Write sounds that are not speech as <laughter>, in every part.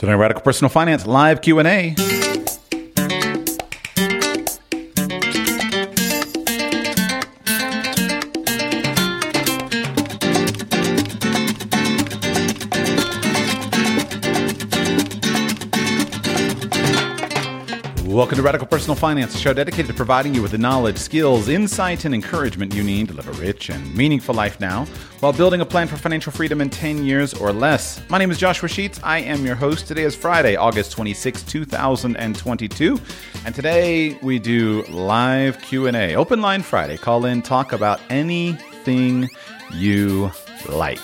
Today, Radical Personal Finance live Q&A. Welcome to Radical Personal Finance, a show dedicated to providing you with the knowledge, skills, insight, and encouragement you need to live a rich and meaningful life now while building a plan for financial freedom in 10 years or less. My name is Joshua Sheets. I am your host. Today is Friday, August 26, 2022, and today we do live Q&A. Open line Friday. Call in, talk about anything you like.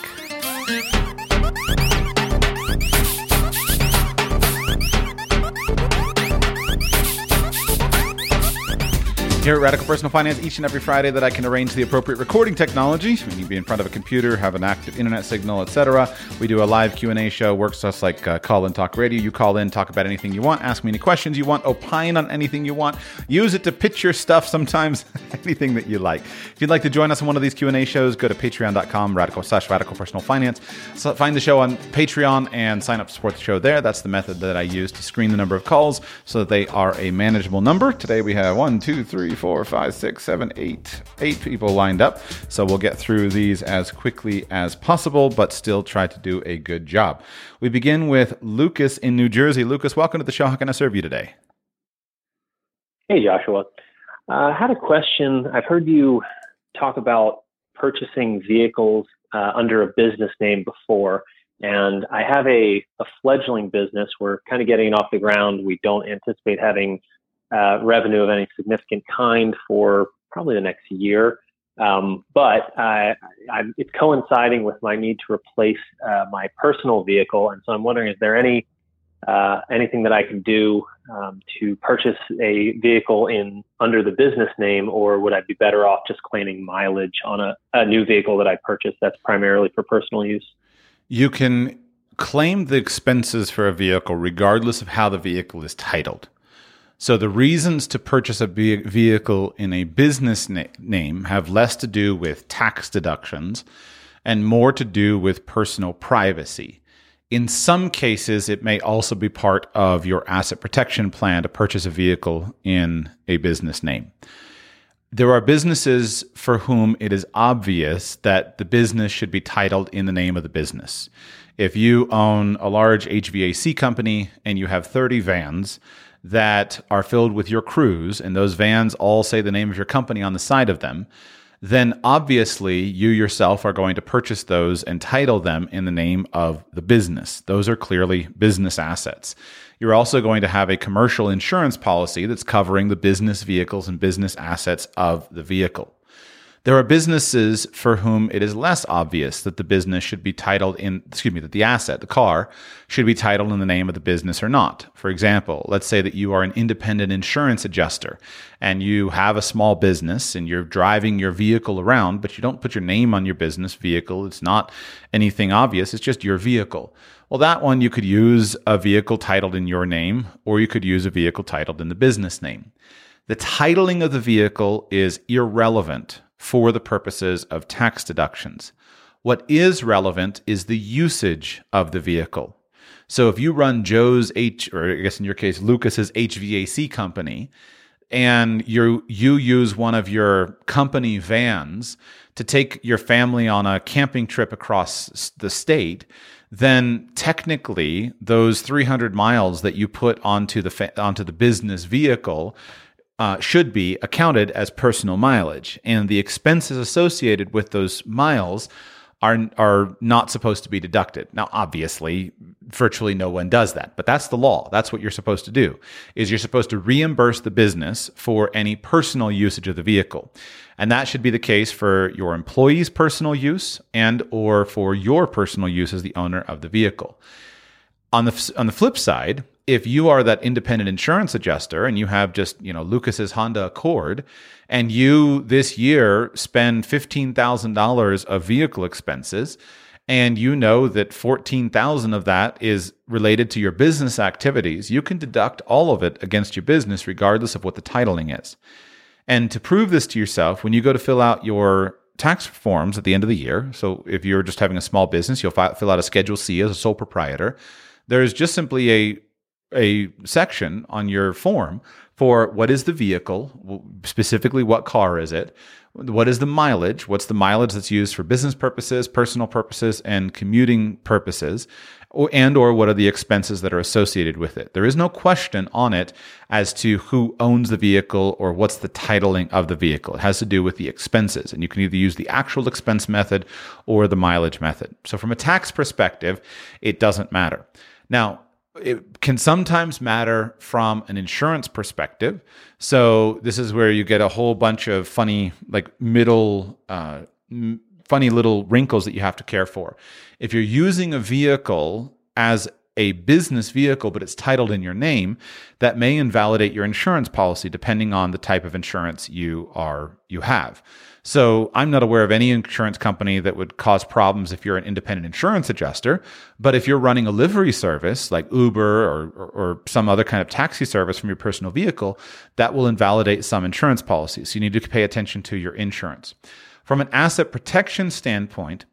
Here at Radical Personal Finance, each and every Friday that I can arrange the appropriate recording technology, when you be in front of a computer, have an active internet signal, etc. We do a live Q&A show, works just like uh, call and talk radio. You call in, talk about anything you want, ask me any questions you want, opine on anything you want, use it to pitch your stuff sometimes, <laughs> anything that you like. If you'd like to join us on one of these Q&A shows, go to patreon.com, radical slash radical personal finance. So find the show on Patreon and sign up to support the show there. That's the method that I use to screen the number of calls so that they are a manageable number. Today we have one, two, three, four, five, six, seven, eight, eight people lined up. So we'll get through these as quickly as possible, but still try to do a good job. We begin with Lucas in New Jersey. Lucas, welcome to the show. How can I serve you today? Hey, Joshua. Uh, I had a question. I've heard you talk about purchasing vehicles uh, under a business name before. And I have a, a fledgling business. We're kind of getting off the ground. We don't anticipate having uh, revenue of any significant kind for probably the next year. Um, but I, it's coinciding with my need to replace uh, my personal vehicle, and so I'm wondering: is there any uh, anything that I can do um, to purchase a vehicle in under the business name, or would I be better off just claiming mileage on a, a new vehicle that I purchased that's primarily for personal use? You can claim the expenses for a vehicle regardless of how the vehicle is titled. So the reasons to purchase a vehicle in a business na- name have less to do with tax deductions and more to do with personal privacy. In some cases, it may also be part of your asset protection plan to purchase a vehicle in a business name. There are businesses for whom it is obvious that the business should be titled in the name of the business. If you own a large HVAC company and you have 30 vans, that are filled with your crews and those vans all say the name of your company on the side of them, then obviously you yourself are going to purchase those and title them in the name of the business. Those are clearly business assets. You're also going to have a commercial insurance policy that's covering the business vehicles and business assets of the vehicle. There are businesses for whom it is less obvious that the business should be titled in, excuse me, that the asset, the car, should be titled in the name of the business or not. For example, let's say that you are an independent insurance adjuster and you have a small business and you're driving your vehicle around, but you don't put your name on your business vehicle. It's not anything obvious, it's just your vehicle. Well, that one you could use a vehicle titled in your name or you could use a vehicle titled in the business name. The titling of the vehicle is irrelevant for the purposes of tax deductions. What is relevant is the usage of the vehicle. So if you run Joe's H, or I guess in your case, Lucas's HVAC company, and you you use one of your company vans to take your family on a camping trip across the state, then technically those 300 miles that you put onto the fa- onto the business vehicle uh, should be accounted as personal mileage, and the expenses associated with those miles are are not supposed to be deducted. Now, obviously, virtually no one does that, but that's the law. That's what you're supposed to do. Is you're supposed to reimburse the business for any personal usage of the vehicle. And that should be the case for your employees' personal use and or for your personal use as the owner of the vehicle. On the on the flip side, if you are that independent insurance adjuster and you have just, you know, Lucas's Honda Accord and you this year spend $15,000 of vehicle expenses and you know that 14,000 of that is related to your business activities, you can deduct all of it against your business regardless of what the titling is. And to prove this to yourself, when you go to fill out your tax forms at the end of the year, so if you're just having a small business, you'll fill out a Schedule C as a sole proprietor There is just simply a a section on your form for what is the vehicle, specifically what car is it, what is the mileage, what's the mileage that's used for business purposes, personal purposes, and commuting purposes, or, and or what are the expenses that are associated with it. There is no question on it as to who owns the vehicle or what's the titling of the vehicle. It has to do with the expenses, and you can either use the actual expense method or the mileage method. So from a tax perspective, it doesn't matter. Now, it can sometimes matter from an insurance perspective. So this is where you get a whole bunch of funny, like middle, uh, funny little wrinkles that you have to care for. If you're using a vehicle as a business vehicle, but it's titled in your name, that may invalidate your insurance policy depending on the type of insurance you are you have. So I'm not aware of any insurance company that would cause problems if you're an independent insurance adjuster. But if you're running a livery service like Uber or, or, or some other kind of taxi service from your personal vehicle, that will invalidate some insurance policies. So you need to pay attention to your insurance. From an asset protection standpoint,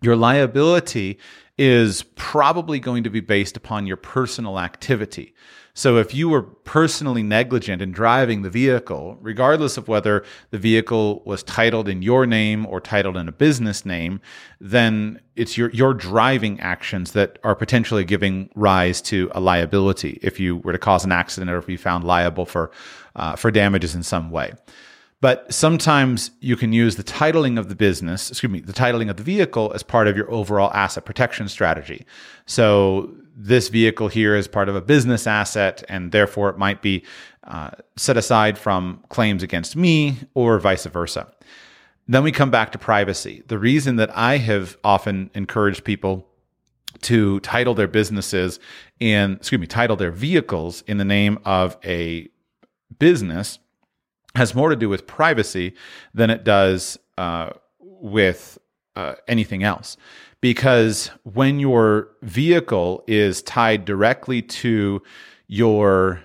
your liability is probably going to be based upon your personal activity. So if you were personally negligent in driving the vehicle, regardless of whether the vehicle was titled in your name or titled in a business name, then it's your your driving actions that are potentially giving rise to a liability if you were to cause an accident or if you found liable for uh, for damages in some way. But sometimes you can use the titling of the business, excuse me, the titling of the vehicle as part of your overall asset protection strategy. So this vehicle here is part of a business asset, and therefore it might be uh, set aside from claims against me or vice versa. Then we come back to privacy. The reason that I have often encouraged people to title their businesses in, excuse me, title their vehicles in the name of a business has more to do with privacy than it does uh, with uh, anything else because when your vehicle is tied directly to your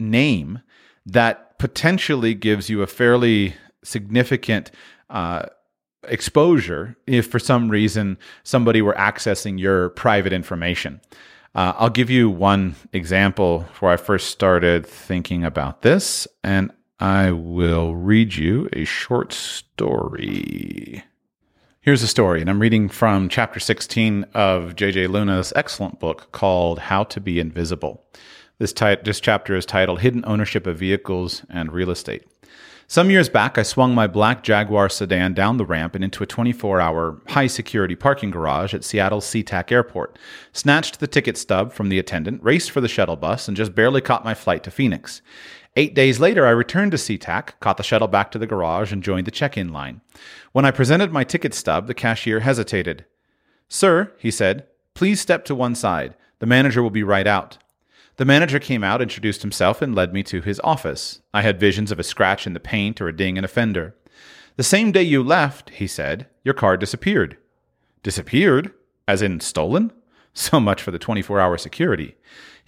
name, that potentially gives you a fairly significant uh, exposure if for some reason somebody were accessing your private information. Uh, I'll give you one example where I first started thinking about this, and I will read you a short story. Here's a story, and I'm reading from chapter 16 of J.J. Luna's excellent book called How to Be Invisible. This, this chapter is titled Hidden Ownership of Vehicles and Real Estate. Some years back, I swung my black Jaguar sedan down the ramp and into a 24 hour high security parking garage at Seattle's SeaTac Airport, snatched the ticket stub from the attendant, raced for the shuttle bus, and just barely caught my flight to Phoenix. Eight days later, I returned to SeaTac, caught the shuttle back to the garage, and joined the check in line. When I presented my ticket stub, the cashier hesitated. Sir, he said, please step to one side. The manager will be right out. The manager came out, introduced himself, and led me to his office. I had visions of a scratch in the paint or a ding in a fender. The same day you left, he said, your car disappeared. Disappeared? As in stolen? <laughs> So much for the 24 hour security.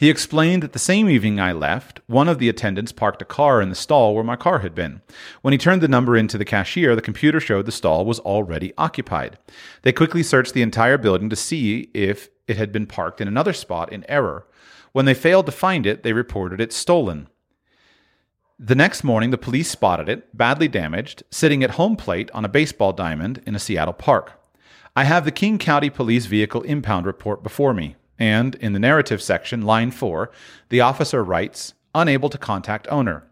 He explained that the same evening I left, one of the attendants parked a car in the stall where my car had been. When he turned the number into the cashier, the computer showed the stall was already occupied. They quickly searched the entire building to see if it had been parked in another spot in error. When they failed to find it, they reported it stolen. The next morning, the police spotted it, badly damaged, sitting at home plate on a baseball diamond in a Seattle park. I have the King County Police Vehicle Impound Report before me. And in the narrative section, line 4, the officer writes, unable to contact owner.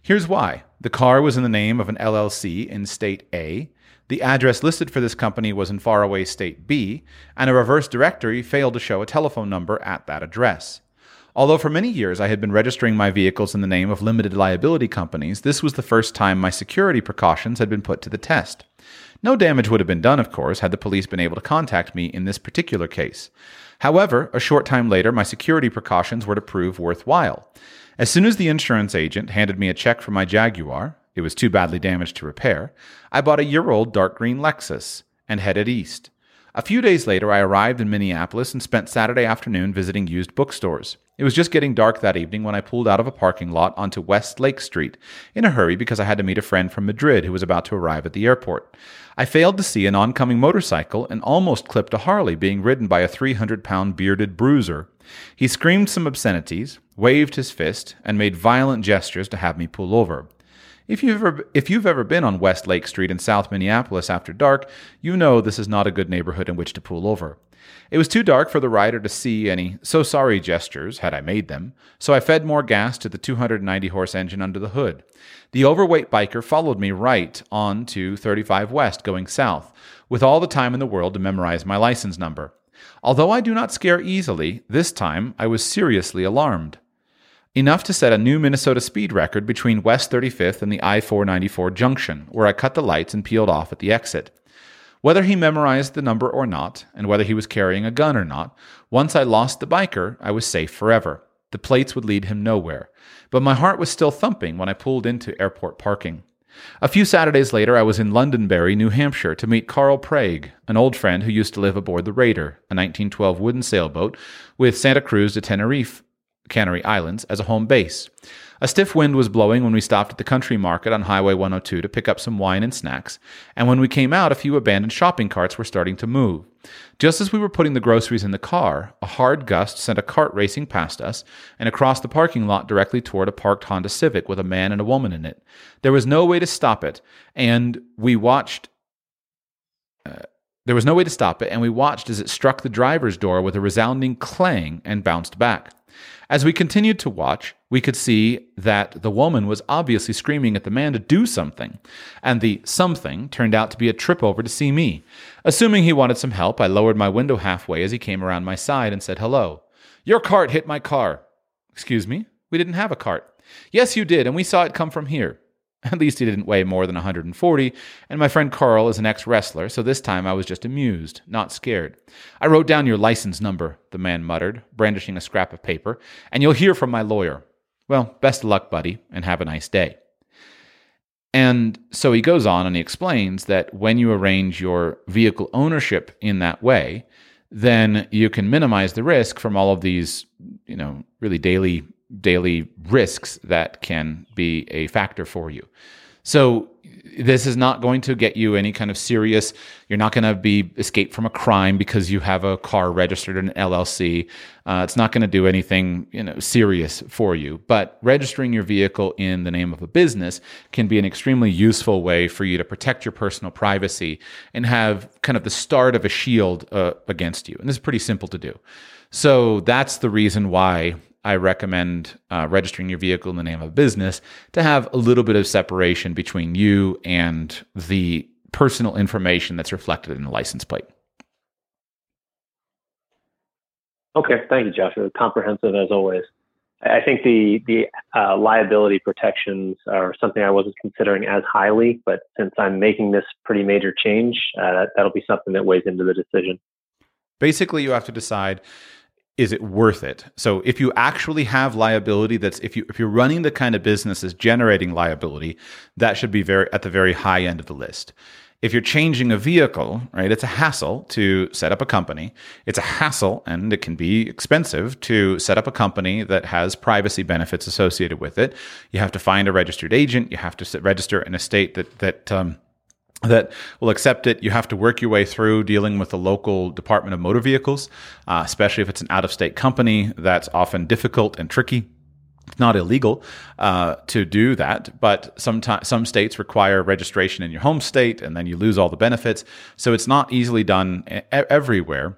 Here's why. The car was in the name of an LLC in state A. The address listed for this company was in faraway state B, and a reverse directory failed to show a telephone number at that address. Although for many years I had been registering my vehicles in the name of limited liability companies, this was the first time my security precautions had been put to the test. No damage would have been done, of course, had the police been able to contact me in this particular case. However, a short time later, my security precautions were to prove worthwhile. As soon as the insurance agent handed me a check for my Jaguar, it was too badly damaged to repair, I bought a year old dark green Lexus and headed east. A few days later, I arrived in Minneapolis and spent Saturday afternoon visiting used bookstores. It was just getting dark that evening when I pulled out of a parking lot onto West Lake Street in a hurry because I had to meet a friend from Madrid who was about to arrive at the airport. I failed to see an oncoming motorcycle and almost clipped a Harley being ridden by a 300 pound bearded bruiser. He screamed some obscenities, waved his fist, and made violent gestures to have me pull over. If you've ever if you've ever been on West Lake Street in South Minneapolis after dark, you know this is not a good neighborhood in which to pull over. It was too dark for the rider to see any so sorry gestures had I made them, so I fed more gas to the 290 horse engine under the hood. The overweight biker followed me right on to 35 West going south, with all the time in the world to memorize my license number. Although I do not scare easily, this time I was seriously alarmed enough to set a new Minnesota speed record between West 35th and the I 494 junction, where I cut the lights and peeled off at the exit. Whether he memorized the number or not, and whether he was carrying a gun or not, once I lost the biker, I was safe forever. The plates would lead him nowhere. But my heart was still thumping when I pulled into airport parking. A few Saturdays later, I was in Londonderry, New Hampshire, to meet Carl Prague, an old friend who used to live aboard the Raider, a 1912 wooden sailboat with Santa Cruz de Tenerife Canary Islands as a home base. A stiff wind was blowing when we stopped at the country market on Highway 102 to pick up some wine and snacks, and when we came out, a few abandoned shopping carts were starting to move. Just as we were putting the groceries in the car, a hard gust sent a cart racing past us and across the parking lot directly toward a parked Honda Civic with a man and a woman in it. There was no way to stop it, and we watched. Uh, there was no way to stop it, and we watched as it struck the driver's door with a resounding clang and bounced back. As we continued to watch, we could see that the woman was obviously screaming at the man to do something, and the something turned out to be a trip over to see me. Assuming he wanted some help, I lowered my window halfway as he came around my side and said hello. Your cart hit my car. Excuse me? We didn't have a cart. Yes, you did, and we saw it come from here. <laughs> At least he didn't weigh more than 140, and my friend Carl is an ex wrestler, so this time I was just amused, not scared. I wrote down your license number, the man muttered, brandishing a scrap of paper, and you'll hear from my lawyer. Well, best of luck, buddy, and have a nice day. And so he goes on and he explains that when you arrange your vehicle ownership in that way, then you can minimize the risk from all of these, you know, really daily daily risks that can be a factor for you. So this is not going to get you any kind of serious you're not going to be escape from a crime because you have a car registered in an llc uh, it's not going to do anything you know serious for you. But registering your vehicle in the name of a business can be an extremely useful way for you to protect your personal privacy and have kind of the start of a shield uh, against you. And this is pretty simple to do. So that's the reason why I recommend uh, registering your vehicle in the name of a business to have a little bit of separation between you and the personal information that's reflected in the license plate. Okay, thank you, Joshua. Comprehensive as always. I think the the uh, liability protections are something I wasn't considering as highly, but since I'm making this pretty major change, uh, that, that'll be something that weighs into the decision. Basically, you have to decide is it worth it? So if you actually have liability that's if you if you're running the kind of business that's generating liability, that should be very at the very high end of the list. If you're changing a vehicle, right, it's a hassle to set up a company. It's a hassle and it can be expensive to set up a company that has privacy benefits associated with it. You have to find a registered agent. You have to register in a state that that um, that will accept it. You have to work your way through dealing with the local Department of Motor Vehicles, uh, especially if it's an out of state company. That's often difficult and tricky. It's not illegal uh, to do that, but sometimes some states require registration in your home state, and then you lose all the benefits. So it's not easily done everywhere.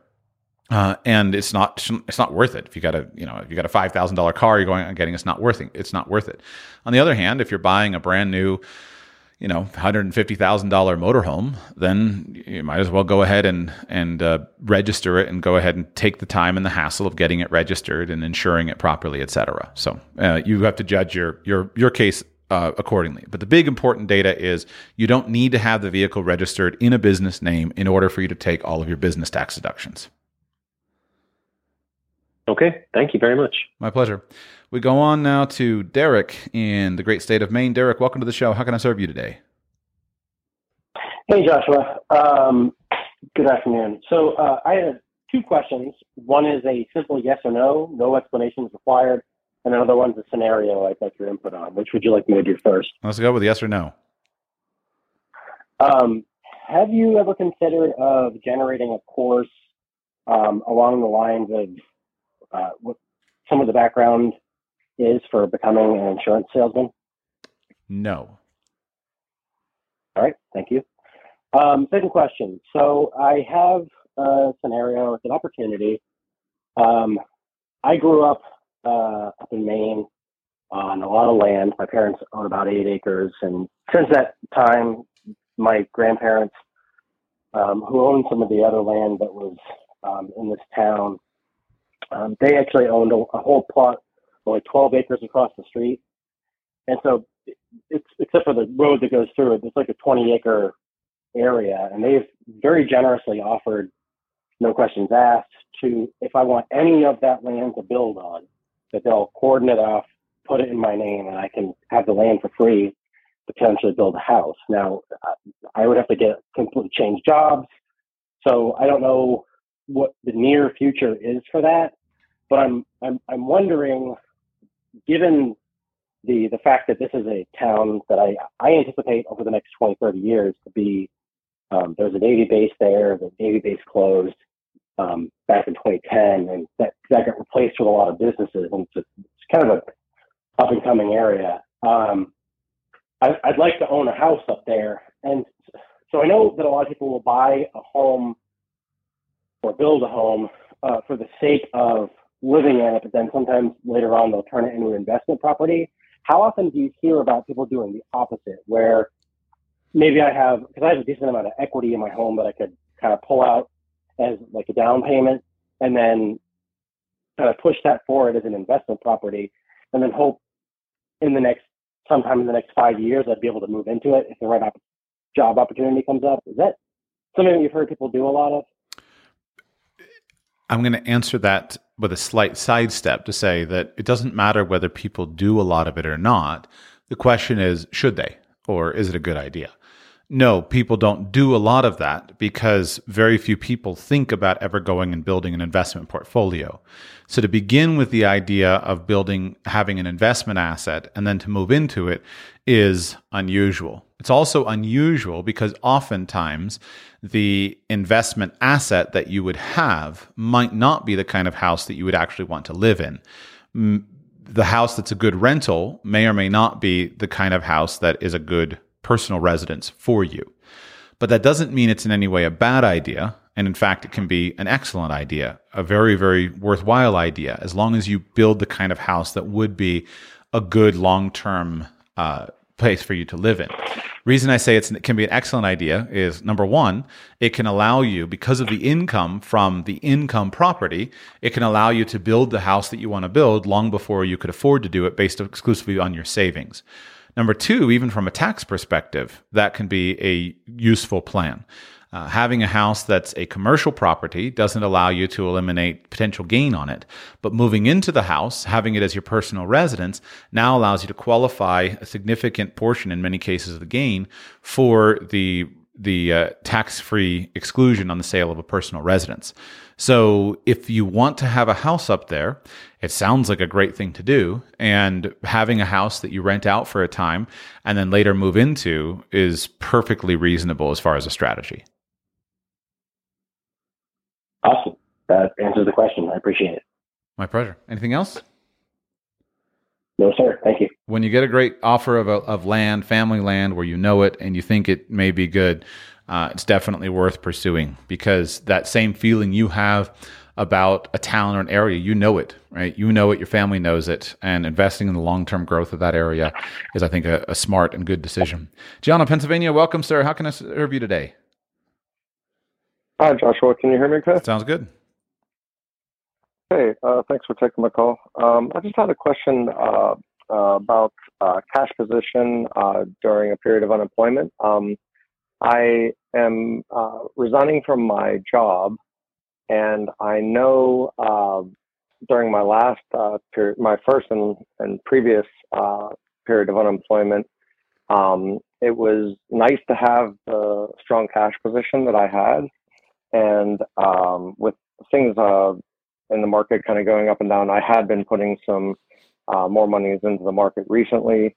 Uh, and it's not it's not worth it if you got a you know if you got a five thousand dollar car you're going and getting it's not worth it it's not worth it. On the other hand, if you're buying a brand new you know, $150,000 motorhome, then you might as well go ahead and, and uh, register it and go ahead and take the time and the hassle of getting it registered and insuring it properly, et cetera. So uh, you have to judge your, your, your case uh, accordingly. But the big important data is you don't need to have the vehicle registered in a business name in order for you to take all of your business tax deductions. Okay, thank you very much. My pleasure. We go on now to Derek in the great state of Maine. Derek, welcome to the show. How can I serve you today? Hey, Joshua. Um, Good afternoon. So uh, I have two questions. One is a simple yes or no, no explanations required, and another one's a scenario I'd like your input on. Which would you like me to do first? Let's go with yes or no. Um, have you ever considered of generating a course um, along the lines of uh, what some of the background is for becoming an insurance salesman? No. All right, thank you. Um, second question. So I have a scenario, it's an opportunity. Um, I grew up uh, up in Maine on a lot of land. My parents own about eight acres, and since that time, my grandparents, um, who owned some of the other land that was um, in this town, um, they actually owned a, a whole plot, only 12 acres across the street. And so, it's except for the road that goes through it, it's like a 20 acre area, and they've very generously offered, no questions asked, to if I want any of that land to build on, that they'll coordinate off, put it in my name, and I can have the land for free, potentially build a house. Now, I would have to get completely change jobs, so I don't know what the near future is for that. But I'm I'm I'm wondering, given the the fact that this is a town that I I anticipate over the next 20 30 years to be um, there's a Navy base there. The Navy base closed um, back in 2010, and that, that got replaced with a lot of businesses. And it's, a, it's kind of a up and coming area. Um, I, I'd like to own a house up there, and so I know that a lot of people will buy a home or build a home uh, for the sake of living in it, but then sometimes later on they'll turn it into an investment property. How often do you hear about people doing the opposite, where maybe I have because I have a decent amount of equity in my home that I could kind of pull out as like a down payment, and then kind of push that forward as an investment property, and then hope in the next sometime in the next five years I'd be able to move into it if the right op- job opportunity comes up. Is that something that you've heard people do a lot of? I'm going to answer that with a slight sidestep to say that it doesn't matter whether people do a lot of it or not. The question is, should they? Or is it a good idea? No, people don't do a lot of that because very few people think about ever going and building an investment portfolio. So to begin with the idea of building, having an investment asset and then to move into it is unusual. It's also unusual because oftentimes the investment asset that you would have might not be the kind of house that you would actually want to live in. The house that's a good rental may or may not be the kind of house that is a good personal residence for you. But that doesn't mean it's in any way a bad idea. And in fact, it can be an excellent idea, a very, very worthwhile idea, as long as you build the kind of house that would be a good long term uh, place for you to live in. Reason I say it can be an excellent idea is number one, it can allow you, because of the income from the income property, it can allow you to build the house that you want to build long before you could afford to do it based exclusively on your savings. Number two, even from a tax perspective, that can be a useful plan. Uh, having a house that's a commercial property doesn't allow you to eliminate potential gain on it. But moving into the house, having it as your personal residence, now allows you to qualify a significant portion, in many cases, of the gain for the the uh, tax-free exclusion on the sale of a personal residence. So if you want to have a house up there, it sounds like a great thing to do. And having a house that you rent out for a time and then later move into is perfectly reasonable as far as a strategy. Awesome. That answers the question. I appreciate it. My pleasure. Anything else? No, sir. Thank you. When you get a great offer of, a, of land, family land, where you know it and you think it may be good, uh, it's definitely worth pursuing because that same feeling you have about a town or an area, you know it, right? You know it, your family knows it, and investing in the long term growth of that area is, I think, a, a smart and good decision. John of Pennsylvania, welcome, sir. How can I serve you today? Hi, Joshua. Can you hear me okay? Sounds good. Hey, uh, thanks for taking my call. Um, I just had a question uh, uh, about uh, cash position uh, during a period of unemployment. Um, I am uh, resigning from my job, and I know uh, during my last uh, period, my first and, and previous uh, period of unemployment, um, it was nice to have the strong cash position that I had. And um, with things uh, in the market kind of going up and down, I had been putting some uh, more monies into the market recently,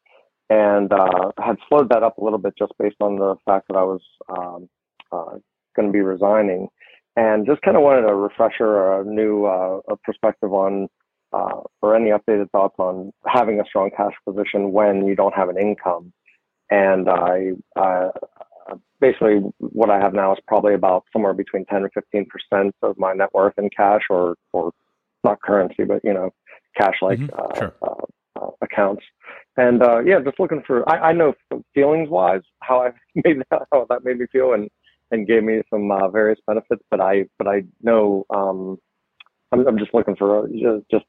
and uh, had slowed that up a little bit just based on the fact that I was um, uh, going to be resigning, and just kind of wanted a refresher or a new uh, a perspective on. Uh, or any updated thoughts on having a strong cash position when you don't have an income and I basically what I have now is probably about somewhere between 10 and 15 percent of my net worth in cash or or not currency, but you know, cash like mm-hmm. uh, sure. uh, uh, accounts. And uh, yeah, just looking for. I, I know feelings wise how I <laughs> made that, how that made me feel and and gave me some uh, various benefits. But I but I know um, I'm, I'm just looking for just, just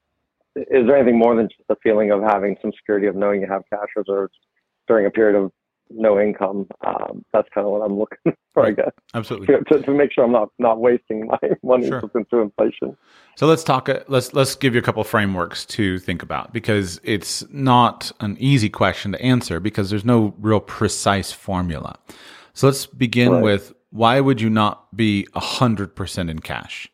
is there anything more than just the feeling of having some security of knowing you have cash reserves during a period of no income. Um, that's kind of what I'm looking <laughs> for, right. I guess. Absolutely. <laughs> To, to, make sure I'm not not wasting my <laughs> money sure. through inflation. So let's talk. Uh, let's let's give you a couple frameworks to think about because it's not an easy question to answer because there's no real precise formula. So let's begin right. with why would you not be hundred percent in cash?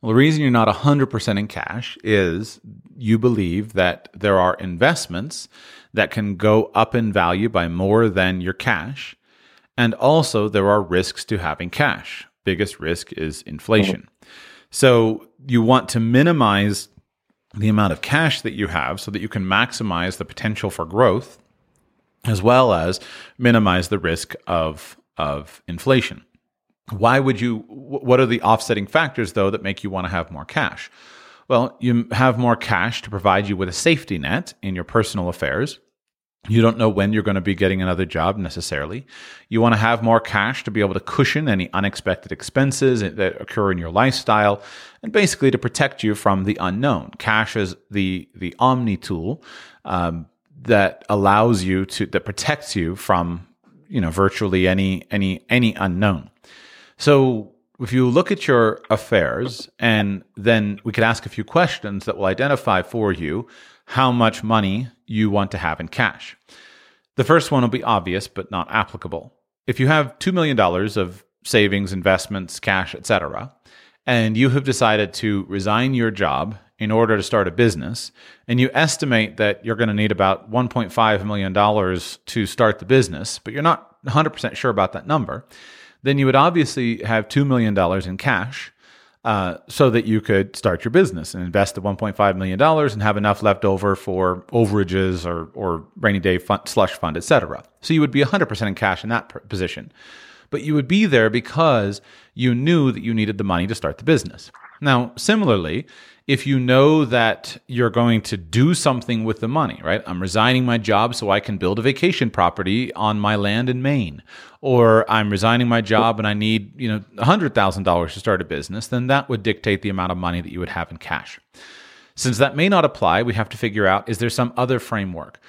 Well, the reason you're not 100% in cash is you believe that there are investments that can go up in value by more than your cash. And also, there are risks to having cash. Biggest risk is inflation. So, you want to minimize the amount of cash that you have so that you can maximize the potential for growth as well as minimize the risk of, of inflation. Why would you? What are the offsetting factors, though, that make you want to have more cash? Well, you have more cash to provide you with a safety net in your personal affairs. You don't know when you're going to be getting another job necessarily. You want to have more cash to be able to cushion any unexpected expenses that occur in your lifestyle and basically to protect you from the unknown. Cash is the, the omni tool um, that allows you to, that protects you from, you know, virtually any, any, any unknown. So if you look at your affairs and then we could ask a few questions that will identify for you how much money you want to have in cash. The first one will be obvious but not applicable. If you have $2 million of savings, investments, cash, etc., and you have decided to resign your job in order to start a business, and you estimate that you're going to need about $1.5 million to start the business, but you're not 100% sure about that number, then you would obviously have $2 million in cash uh, so that you could start your business and invest the $1.5 million and have enough left over for overages or, or rainy day fund, slush fund, etc. So you would be 100% in cash in that position. But you would be there because you knew that you needed the money to start the business. Now, similarly, if you know that you're going to do something with the money, right? I'm resigning my job so I can build a vacation property on my land in Maine, or I'm resigning my job and I need, you know, $100,000 to start a business, then that would dictate the amount of money that you would have in cash. Since that may not apply, we have to figure out is there some other framework?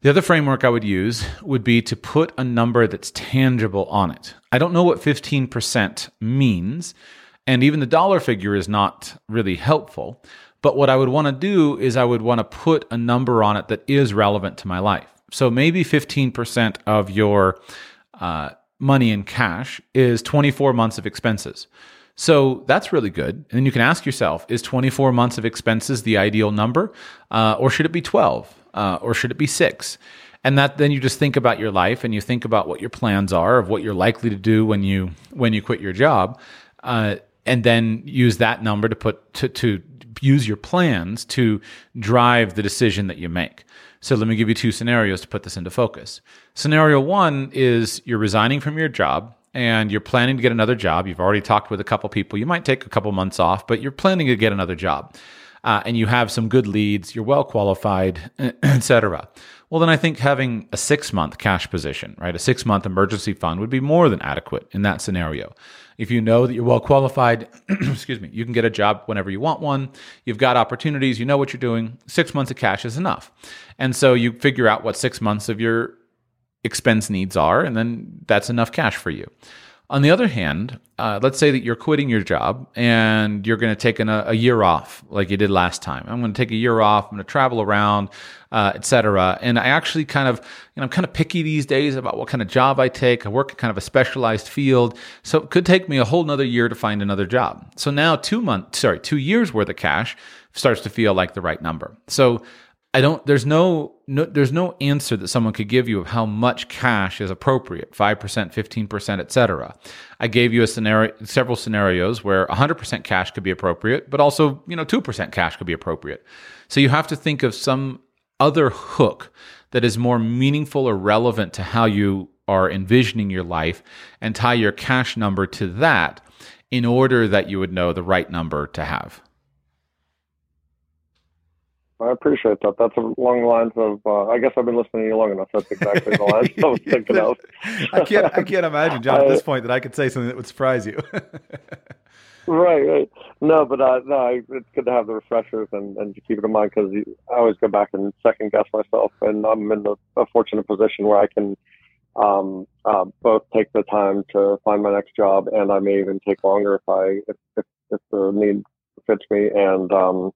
The other framework I would use would be to put a number that's tangible on it. I don't know what 15% means and even the dollar figure is not really helpful. But what I would want to do is I would want to put a number on it that is relevant to my life. So maybe 15% of your uh, money in cash is 24 months of expenses. So that's really good. And then you can ask yourself is 24 months of expenses the ideal number? Uh, or should it be 12? Uh, or should it be six? And that then you just think about your life and you think about what your plans are of what you're likely to do when you when you quit your job. Uh, and then use that number to put to, to use your plans to drive the decision that you make. So let me give you two scenarios to put this into focus. Scenario one is you're resigning from your job and you're planning to get another job. You've already talked with a couple people. You might take a couple months off, but you're planning to get another job. Uh, and you have some good leads, you're well qualified, <clears throat> etc. Well, then I think having a six month cash position, right, a six month emergency fund would be more than adequate in that scenario. If you know that you're well qualified, <clears throat> excuse me, you can get a job whenever you want one. You've got opportunities, you know what you're doing. Six months of cash is enough. And so you figure out what six months of your expense needs are, and then that's enough cash for you. On the other hand, uh, let's say that you're quitting your job and you're going to take an, a, year off, like you did last time. I'm going to take a year off. I'm going to travel around, uh, etc. And I actually kind of, you know, I'm kind of picky these days about what kind of job I take. I work in kind of a specialized field, so it could take me a whole another year to find another job. So now two months, sorry, two years worth of cash starts to feel like the right number. So I don't. There's no, no. There's no answer that someone could give you of how much cash is appropriate. Five percent, fifteen percent, etc. I gave you a scenario, several scenarios where 100% cash could be appropriate, but also you know 2% cash could be appropriate. So you have to think of some other hook that is more meaningful or relevant to how you are envisioning your life, and tie your cash number to that in order that you would know the right number to have. I appreciate that. That's along the lines of. Uh, I guess I've been listening to you long enough. That's exactly the lines I was thinking of. <laughs> I can't. I can't imagine, John, at this <laughs> point, that I could say something that would surprise you. <laughs> right, right. No, but uh, no, it's good to have the refreshers and, and to keep it in mind because I always go back and second guess myself, and I'm in the, a fortunate position where I can um, uh, both take the time to find my next job, and I may even take longer if I if if, if the need fits me, and um,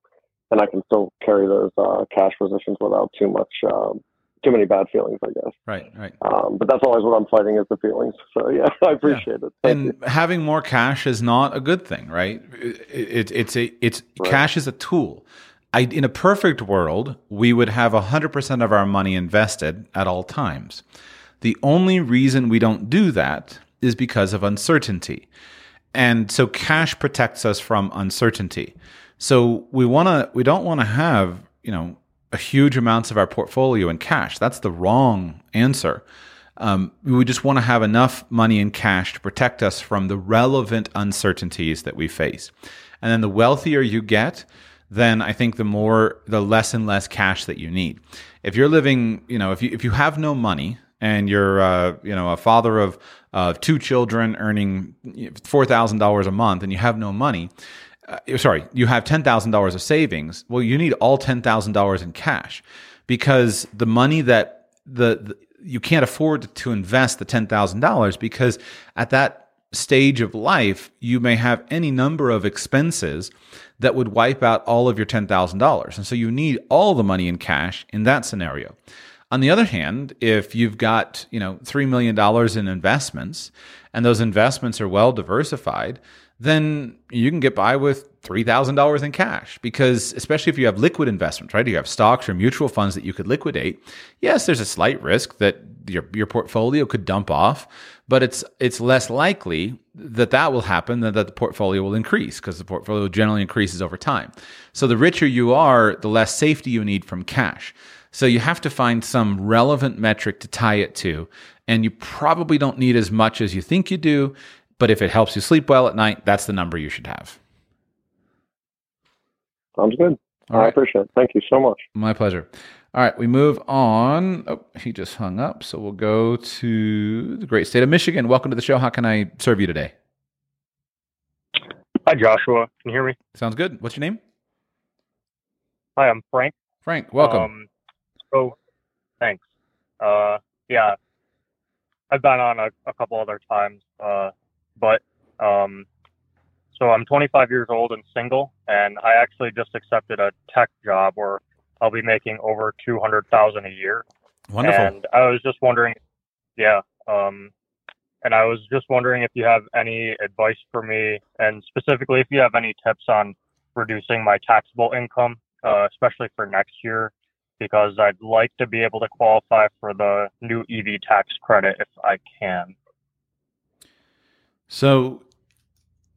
and I can still carry those uh, cash positions without too much, um, too many bad feelings, I guess. Right, right. Um, but that's always what I'm fighting is the feelings. <laughs> So yeah, I appreciate yeah. it. Thank and you. having more cash is not a good thing, right? It, it, it's a it's right. cash is a tool. I, in a perfect world, we would have 100% of our money invested at all times. The only reason we don't do that is because of uncertainty. And so cash protects us from uncertainty. So we want to we don't want to have, you know, a huge amounts of our portfolio in cash. That's the wrong answer. Um, we just want to have enough money in cash to protect us from the relevant uncertainties that we face. And then the wealthier you get, then I think the more, the less and less cash that you need. If you're living, you know, if you if you have no money and you're, uh, you know, a father of of two children earning four thousand dollars a month, and you have no money, uh, sorry, you have $10,000 of savings. Well, you need all $10,000 in cash because the money that the, the you can't afford to invest the $10,000 because at that stage of life, you may have any number of expenses that would wipe out all of your $10,000. And so you need all the money in cash in that scenario. On the other hand, if you've got, you know, $3 million in investments and those investments are well diversified, then you can get by with $3,000 in cash because, especially if you have liquid investments, right? You have stocks or mutual funds that you could liquidate. Yes, there's a slight risk that your, your portfolio could dump off, but it's, it's less likely that that will happen than that the portfolio will increase because the portfolio generally increases over time. So the richer you are, the less safety you need from cash. So you have to find some relevant metric to tie it to. And you probably don't need as much as you think you do. But if it helps you sleep well at night, that's the number you should have. Sounds good. All I appreciate it. Thank you so much. My pleasure. All right, we move on. Oh, he just hung up. So we'll go to the great state of Michigan. Welcome to the show. How can I serve you today? Hi, Joshua. Can you hear me? Sounds good. What's your name? Hi, I'm Frank. Frank, welcome. Um, so, thanks. Uh, yeah, I've been on a, a couple other times. Uh, but um, so I'm 25 years old and single, and I actually just accepted a tech job where I'll be making over 200,000 a year. Wonderful. And I was just wondering, yeah, um, and I was just wondering if you have any advice for me, and specifically if you have any tips on reducing my taxable income, uh, especially for next year, because I'd like to be able to qualify for the new EV tax credit if I can. So,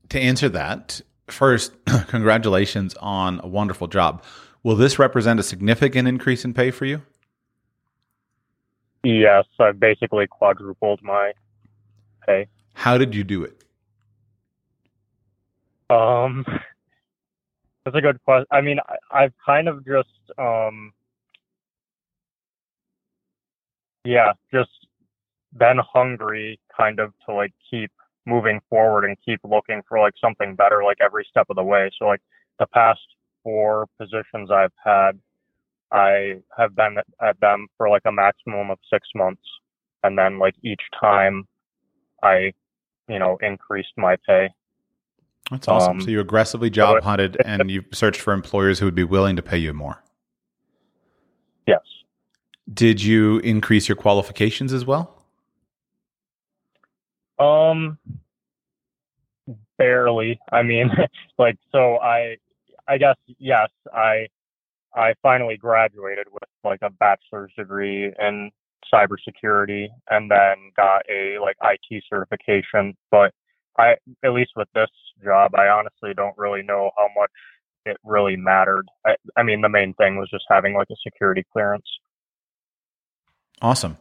to answer that, first, <clears throat> congratulations on a wonderful job. Will this represent a significant increase in pay for you? Yes, I've basically quadrupled my pay. How did you do it? Um, that's a good question. I mean, I, have kind of just, um, yeah, just been hungry kind of to like keep moving forward and keep looking for like something better like every step of the way. So like the past four positions I've had, I have been at them for like a maximum of six months. And then like each time I you know, increased my pay. That's awesome. Um, so you aggressively job it- hunted and you searched for employers who would be willing to pay you more. Yes. Did you increase your qualifications as well? Um, barely. I mean, <laughs> like, so I, I guess yes, I, I finally graduated with like a bachelor's degree in cybersecurity, and then got a like IT certification. But I, at least with this job, I honestly don't really know how much it really mattered. I, I mean, the main thing was just having like a security clearance. Awesome.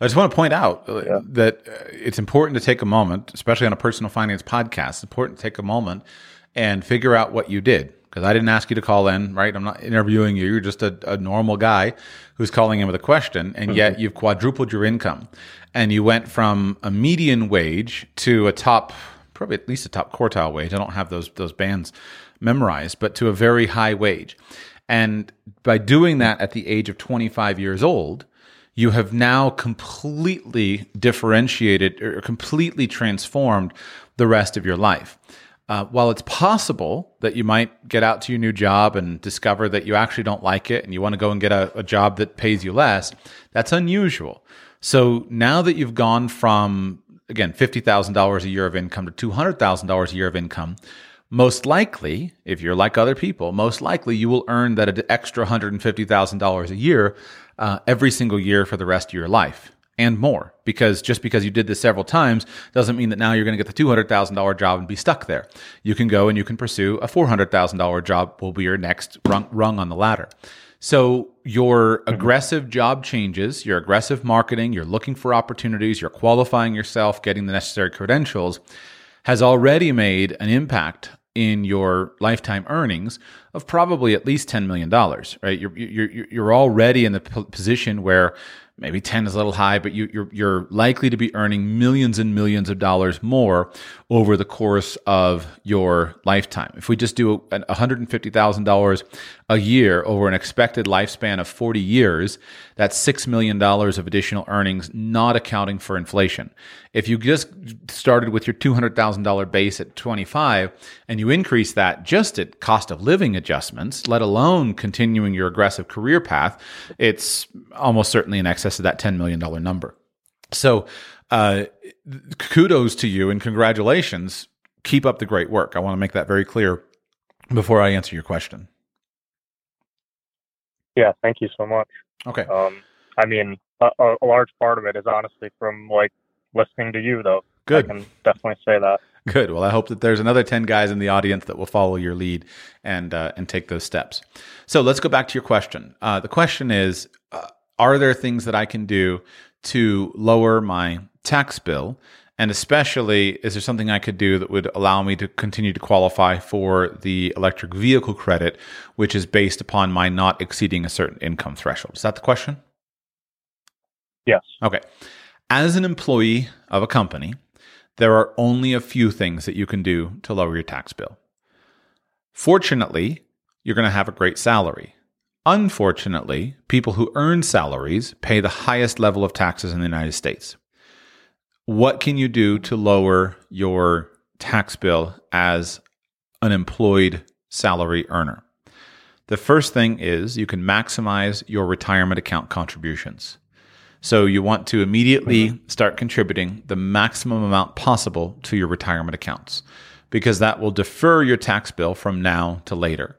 I just want to point out uh, Yeah. that uh, it's important to take a moment, especially on a personal finance podcast, it's important to take a moment and figure out what you did. Because I didn't ask you to call in, right? I'm not interviewing you. You're just a, a normal guy who's calling in with a question, and yet you've quadrupled your income. And you went from a median wage to a top, probably at least a top quartile wage. I don't have those those bands memorized, but to a very high wage. And by doing that at the age of 25 years old, you have now completely differentiated or completely transformed the rest of your life. Uh, while it's possible that you might get out to your new job and discover that you actually don't like it and you want to go and get a, a job that pays you less, that's unusual. So now that you've gone from, again, $50,000 a year of income to $200,000 a year of income, most likely, if you're like other people, most likely you will earn that extra $150,000 a year uh, every single year for the rest of your life and more. Because just because you did this several times doesn't mean that now you're going to get the $200,000 job and be stuck there. You can go and you can pursue a $400,000 job will be your next rung, rung on the ladder. So your aggressive job changes, your aggressive marketing, you're looking for opportunities, you're qualifying yourself, getting the necessary credentials has already made an impact in your lifetime earnings of probably at least $10 million, right? You're, you're, you're already in the position where maybe 10 is a little high, but you, you're, you're likely to be earning millions and millions of dollars more over the course of your lifetime. If we just do a- $150,000 a year over an expected lifespan of 40 years, that's $6 million of additional earnings, not accounting for inflation. If you just started with your $200,000 base at 25 and you increase that just at cost of living adjustments, let alone continuing your aggressive career path, it's almost certainly in excess of that $10 million number. So, uh, kudos to you and congratulations. Keep up the great work. I want to make that very clear before I answer your question. Yeah, thank you so much. Okay. Um, I mean, a, a large part of it is honestly from like listening to you, though. Good. I can definitely say that. Good. Well, I hope that there's another 10 guys in the audience that will follow your lead and uh, and take those steps. So let's go back to your question. Uh, the question is uh, Are there things that I can do to lower my tax bill? And especially, is there something I could do that would allow me to continue to qualify for the electric vehicle credit, which is based upon my not exceeding a certain income threshold? Is that the question? Yes. Okay. As an employee of a company, there are only a few things that you can do to lower your tax bill. Fortunately, you're going to have a great salary. Unfortunately, people who earn salaries pay the highest level of taxes in the United States. What can you do to lower your tax bill as an employed salary earner? The first thing is you can maximize your retirement account contributions. So you want to immediately mm-hmm. start contributing the maximum amount possible to your retirement accounts because that will defer your tax bill from now to later.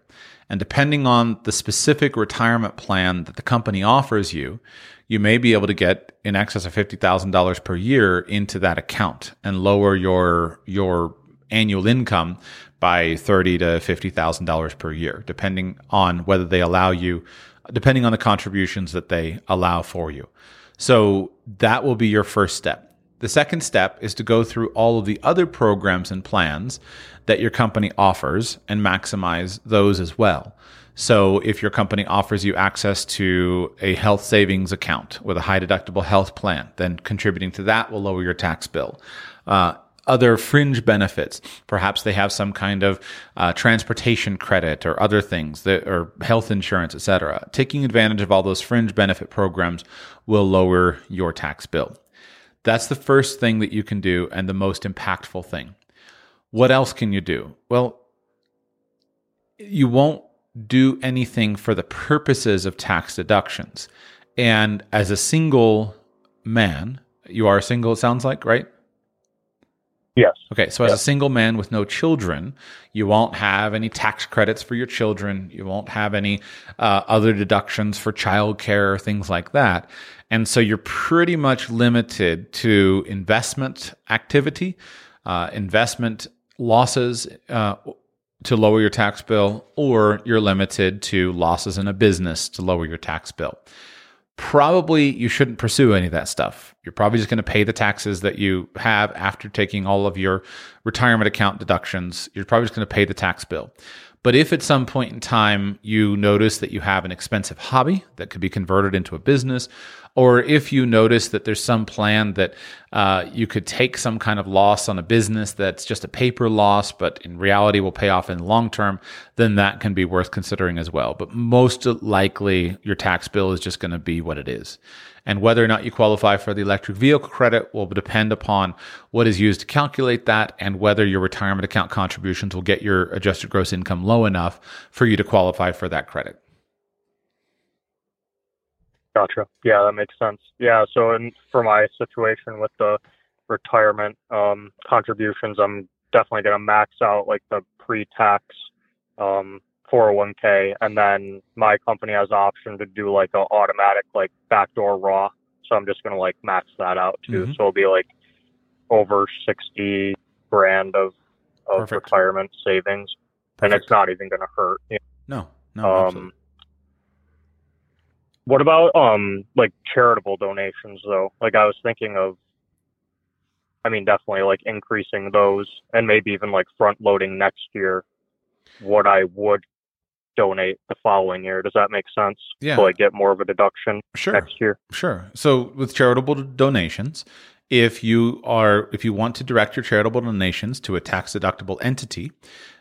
And depending on the specific retirement plan that the company offers you, you may be able to get in excess of $50,000 per year into that account and lower your your annual income by thirty to fifty thousand dollars per year, depending on whether they allow you, depending on the contributions that they allow for you. So that will be your first step. The second step is to go through all of the other programs and plans that your company offers and maximize those as well. So if your company offers you access to a health savings account with a high deductible health plan, then contributing to that will lower your tax bill. Uh, other fringe benefits. Perhaps they have some kind of uh, transportation credit or other things that, or health insurance, etc. Taking advantage of all those fringe benefit programs will lower your tax bill. That's the first thing that you can do and the most impactful thing. What else can you do? Well, you won't do anything for the purposes of tax deductions. And as a single man, you are single, it sounds like, right? Yes. Okay, so as a single man with no children, you won't have any tax credits for your children. You won't have any uh, other deductions for childcare or things like that. And so you're pretty much limited to investment activity, uh, investment losses uh, to lower your tax bill, or you're limited to losses in a business to lower your tax bill probably you shouldn't pursue any of that stuff. You're probably just going to pay the taxes that you have after taking all of your retirement account deductions. You're probably just going to pay the tax bill. But if at some point in time you notice that you have an expensive hobby that could be converted into a business, or if you notice that there's some plan that uh, you could take some kind of loss on a business that's just a paper loss, but in reality will pay off in the long term, then that can be worth considering as well. But most likely, your tax bill is just going to be what it is. And whether or not you qualify for the electric vehicle credit will depend upon what is used to calculate that and whether your retirement account contributions will get your adjusted gross income low enough for you to qualify for that credit. Gotcha. Yeah, that makes sense. Yeah, so in, for my situation with the retirement um, contributions, I'm definitely going to max out like the pre-tax um, 401k, and then my company has the option to do like a automatic like backdoor Roth. So I'm just going to like max that out too. Mm-hmm. So it'll be like over 60 grand of of Perfect. retirement savings, and it's not even going to hurt. you No, no, um, absolutely. What about um like charitable donations though? Like I was thinking of I mean definitely like increasing those and maybe even like front loading next year what I would donate the following year. Does that make sense? Yeah. To like get more of a deduction Sure. next year. Sure. So with charitable donations, if you are if you want to direct your charitable donations to a tax deductible entity,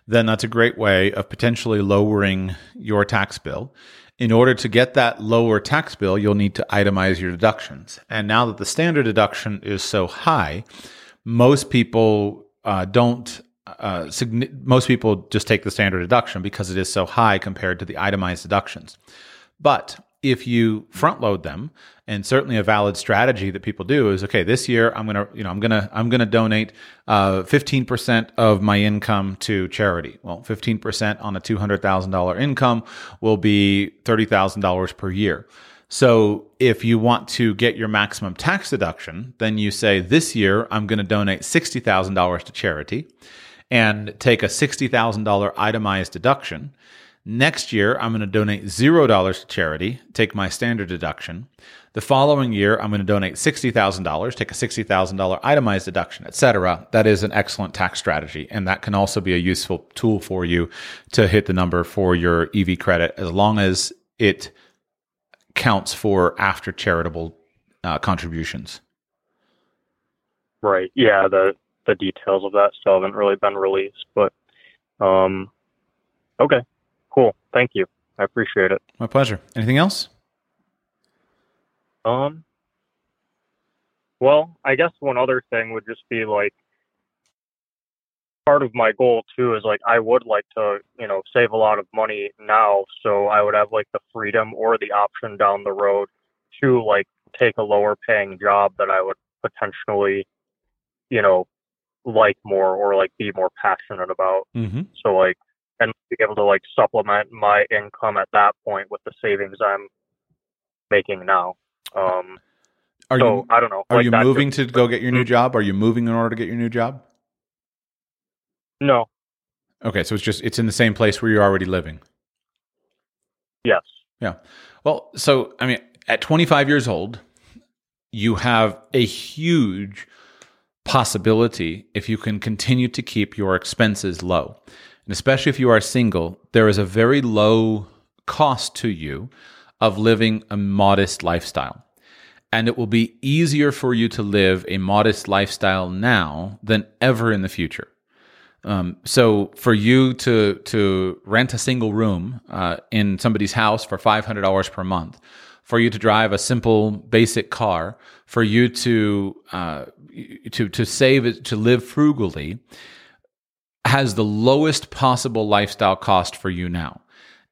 then that's a great way of potentially lowering your tax bill. In order to get that lower tax bill, you'll need to itemize your deductions. And now that the standard deduction is so high, most people uh, don't. Uh, most people just take the standard deduction because it is so high compared to the itemized deductions. But if you front load them, and certainly a valid strategy that people do is okay, this year I'm gonna, you know, I'm gonna, I'm gonna donate uh, 15% of my income to charity. Well, 15% on a $200,000 income will be $30,000 per year. So if you want to get your maximum tax deduction, then you say this year I'm to donate $60,000 to charity and take a $60,000 itemized deduction. Next year, I'm going to donate $0 to charity, take my standard deduction. The following year, I'm going to donate $60,000, take a $60,000 itemized deduction, etc. That is an excellent tax strategy. And that can also be a useful tool for you to hit the number for your EV credit as long as it counts for after charitable uh, contributions. Right. Yeah, the the details of that still haven't really been released, but um okay. Cool. Thank you. I appreciate it. My pleasure. Anything else? Um, well, I guess one other thing would just be like part of my goal too is like I would like to, you know, save a lot of money now so I would have like the freedom or the option down the road to like take a lower paying job that I would potentially, you know, like more or like be more passionate about. Mm-hmm. So like and be able to like supplement my income at that point with the savings I'm making now. Um Are so you I don't know. are like you moving just- to go get your new Mhm. job? Are you moving in order to get your new job? No. Okay, so it's just it's in the same place where you're already living. Yes. Yeah. Well, so I mean, at 25 years old, you have a huge possibility if you can continue to keep your expenses low. And especially if you are single, there is a very low cost to you of living a modest lifestyle. And it will be easier for you to live a modest lifestyle now than ever in the future. Um, so for you to to rent a single room uh, in somebody's house for five hundred dollars per month, for you to drive a simple, basic car, for you to uh, to to save to live frugally, has the lowest possible lifestyle cost for you now.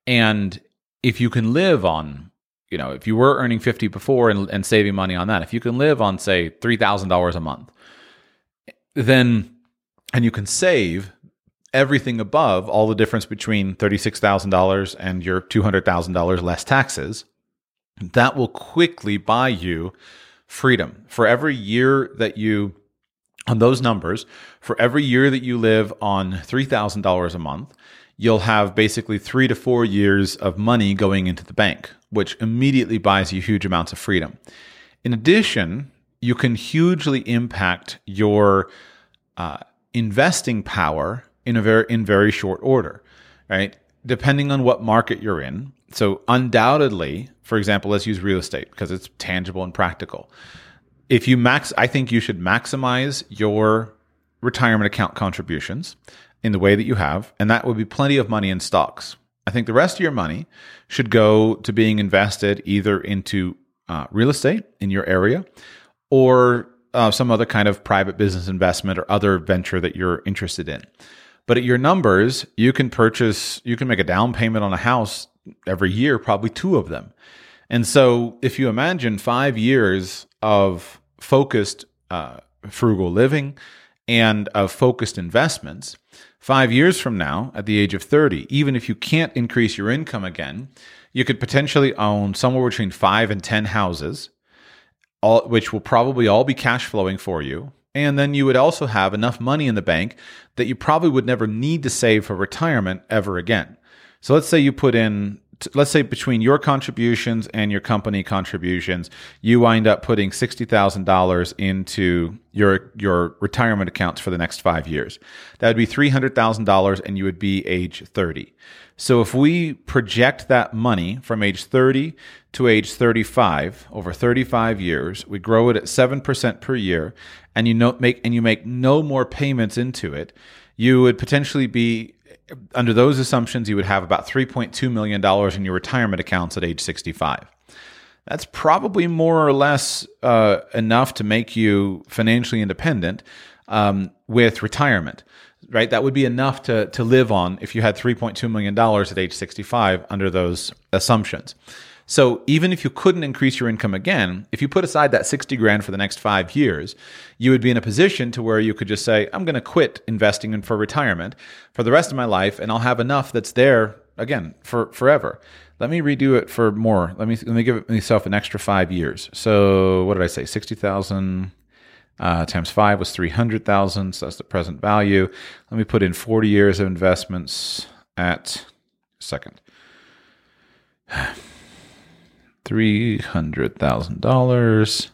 And if you can live on, you know, if you were earning 50 before and, and saving money on that, if you can live on, say, $3,000 a month, then, and you can save everything above all the difference between $36,000 and your $200,000 less taxes, that will quickly buy you freedom. For every year that you on those numbers, for every year that you live on $3,000 a month, you'll have basically three to four years of money going into the bank, which immediately buys you huge amounts of freedom. In addition, you can hugely impact your uh, investing power in a very in very short order, right? Depending on what market you're in. So undoubtedly, for example, let's use real estate because it's tangible and practical if you max, I think you should maximize your retirement account contributions in the way that you have, and that would be plenty of money in stocks. I think the rest of your money should go to being invested either into uh, real estate in your area or uh, some other kind of private business investment or other venture that you're interested in. But at your numbers, you can purchase, you can make a down payment on a house every year, probably two of them. And so if you imagine five years of focused uh, frugal living and of focused investments, five years from now, at the age of 30, even if you can't increase your income again, you could potentially own somewhere between five and 10 houses, all, which will probably all be cash flowing for you. And then you would also have enough money in the bank that you probably would never need to save for retirement ever again. So let's say you put in let's say between your contributions and your company contributions, you wind up putting sixty thousand dollars into your your retirement accounts for the next five years. That would be three hundred thousand dollars, and you would be age thirty. So if we project that money from age thirty to age thirty-five over thirty-five years, we grow it at seven percent per year, and you make and you make no more payments into it. You would potentially be under those assumptions, you would have about $3.2 million in your retirement accounts at age 65. That's probably more or less uh, enough to make you financially independent um, with retirement, right? That would be enough to, to live on if you had $3.2 million at age 65 under those assumptions. So even if you couldn't increase your income again, if you put aside that 60 grand for the next five years, you would be in a position to where you could just say, I'm going to quit investing in for retirement for the rest of my life, and I'll have enough that's there again for forever. Let me redo it for more. Let me let me give myself an extra five years. So what did I say? Sixty thousand uh, times five was three hundred thousand. So that's the present value. Let me put in forty years of investments at second. <sighs> $300,000,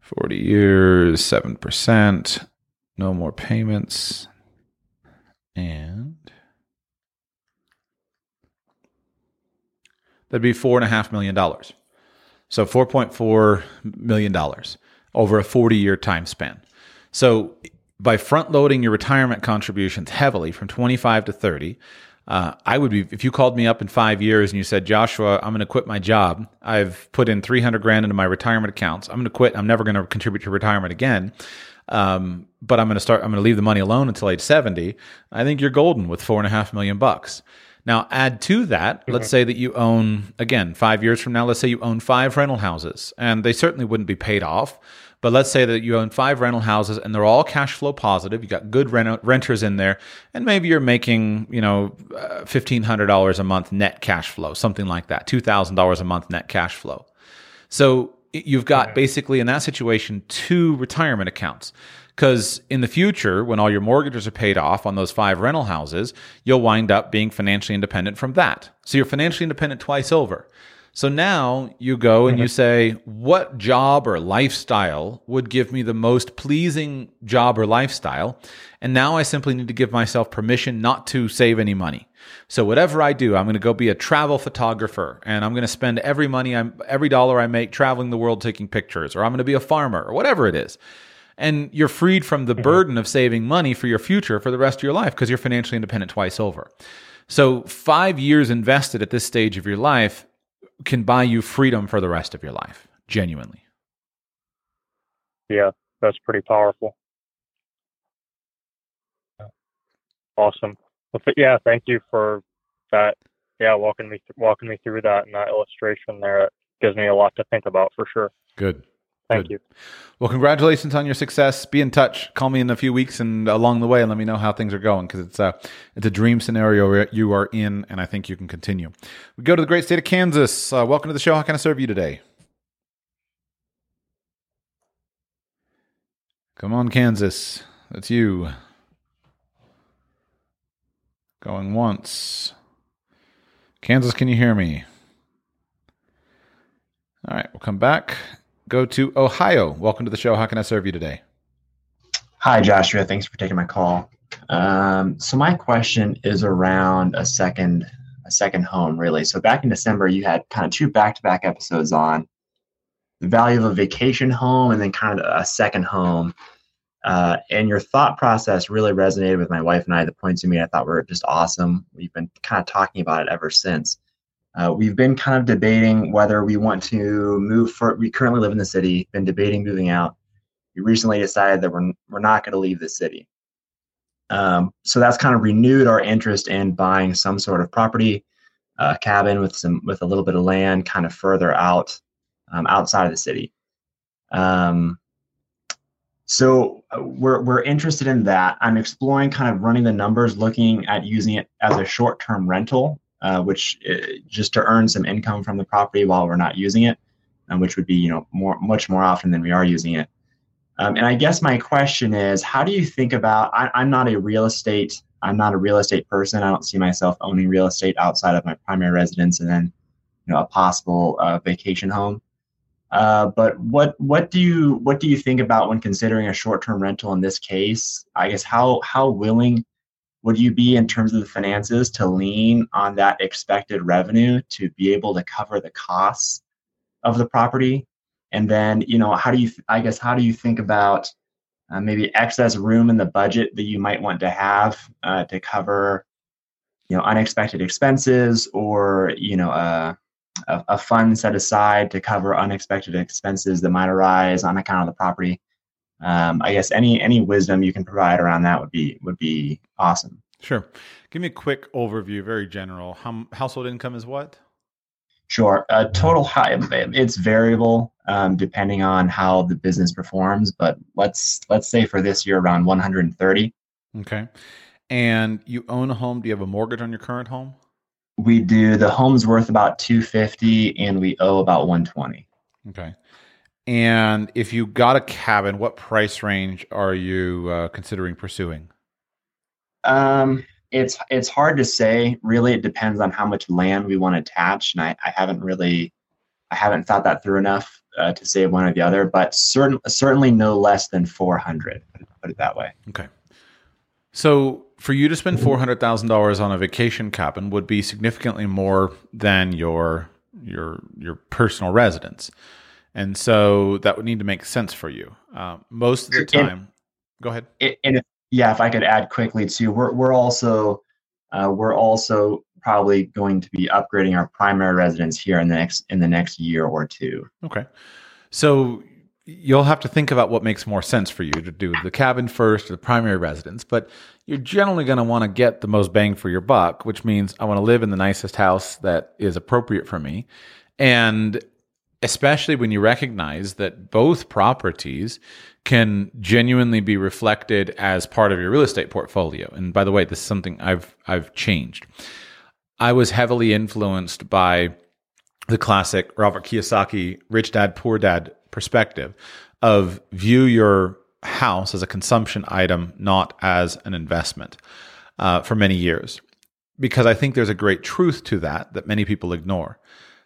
40 years, 7%, no more payments, and that'd be $4.5 million. So $4.4 million over a 40 year time span. So by front loading your retirement contributions heavily from 25 to 30, uh, I would be if you called me up in five years and you said, Joshua, I'm going to quit my job. I've put in 300 grand into my retirement accounts. I'm going to quit. I'm never going to contribute to retirement again. Um, but I'm going to start. I'm going to leave the money alone until age 70. I think you're golden with four and a half million bucks. Now, add to that, mm-hmm. let's say that you own, again, five years from now, let's say you own five rental houses, and they certainly wouldn't be paid off, but let's say that you own five rental houses and they're all cash flow positive. You got good rent- renters in there, and maybe you're making you know uh, fifteen hundred dollars a month net cash flow, something like that, two thousand dollars a month net cash flow. So you've got basically in that situation two retirement accounts. Because in the future, when all your mortgages are paid off on those five rental houses, you'll wind up being financially independent from that. So you're financially independent twice over. So now you go and you mm-hmm. say, what job or lifestyle would give me the most pleasing job or lifestyle? And now I simply need to give myself permission not to save any money. So whatever I do, I'm going to go be a travel photographer and I'm going to spend every money I'm, every dollar I make traveling the world taking pictures, or I'm going to be a farmer or whatever it is. And you're freed from the mm-hmm. burden of saving money for your future for the rest of your life because you're financially independent twice over. So, five years invested at this stage of your life can buy you freedom for the rest of your life, genuinely. Yeah, that's pretty powerful. Awesome. Well, yeah, thank you for that. Yeah, walking me th- walking me through that and that illustration there. It gives me a lot to think about for sure. Good. Thank Good. you. Well, congratulations on your success. Be in touch. Call me in a few weeks and along the way, and let me know how things are going because it's a it's a dream scenario you are in, and I think you can continue. We go to the great state of Kansas. Uh, welcome to the show. How can I serve you today? Come on, Kansas. That's you. Going once. Kansas, can you hear me? All right, we'll come back. Go to Ohio. Welcome to the show. How can I serve you today? Hi, Joshua. Thanks for taking my call. Um, so my question is around a second a second home, really. So back in December, you had kind of two back-to-back episodes on the value of a vacation home and then kind of a second home. Uh, and your thought process really resonated with my wife and I. The points you made, I thought were just awesome. We've been kind of talking about it ever since. Uh, we've been kind of debating whether we want to move. For we currently live in the city. Been debating moving out. We recently decided that we're we're not going to leave the city. Um, so that's kind of renewed our interest in buying some sort of property, uh, cabin with some with a little bit of land, kind of further out, um, outside of the city. Um, so uh, we're we're interested in that. I'm exploring kind of running the numbers, looking at using it as a short-term rental, uh, which uh, just to earn some income from the property while we're not using it, and which would be you know more much more often than we are using it. Um, and I guess my question is, how do you think about? I, I'm not a real estate. I'm not a real estate person. I don't see myself owning real estate outside of my primary residence and then, you know, a possible uh, vacation home. Uh, but what what do you what do you think about when considering a short term rental in this case? I guess how how willing would you be in terms of the finances to lean on that expected revenue to be able to cover the costs of the property? And then you know how do you I guess how do you think about uh, maybe excess room in the budget that you might want to have uh, to cover you know unexpected expenses or you know a, a fund set aside to cover unexpected expenses that might arise on account of the property. Um, I guess any any wisdom you can provide around that would be would be awesome. Sure. Give me a quick overview, very general. How, household income is what? Sure. Uh, total high. It's variable um, depending on how the business performs, but let's let's say for this year around 130. Okay. And you own a home. Do you have a mortgage on your current home? We do. The home's worth about 250, and we owe about 120. Okay. And if you got a cabin, what price range are you uh, considering pursuing? Um, it's it's hard to say. Really, it depends on how much land we want to attach, and I, I haven't really, I haven't thought that through enough uh, to say one or the other. But certain certainly no less than 400. Put it that way. Okay. So for you to spend four hundred thousand dollars on a vacation cabin would be significantly more than your your your personal residence, and so that would need to make sense for you. Uh, most of the time, And- go ahead. And if, yeah, if I could add quickly too, we're we're also uh, we're also probably going to be upgrading our primary residence here in the next in the next year or two. Okay. So you'll have to think about what makes more sense for you to do the cabin first or the primary residence, but you're generally going to want to get the most bang for your buck, which means I want to live in the nicest house that is appropriate for me. And especially when you recognize that both properties can genuinely be reflected as part of your real estate portfolio. And by the way, this is something I've I've changed. I was heavily influenced by the classic Robert Kiyosaki rich dad poor dad perspective of view your house as a consumption item not as an investment uh, for many years because I think there's a great truth to that that many people ignore.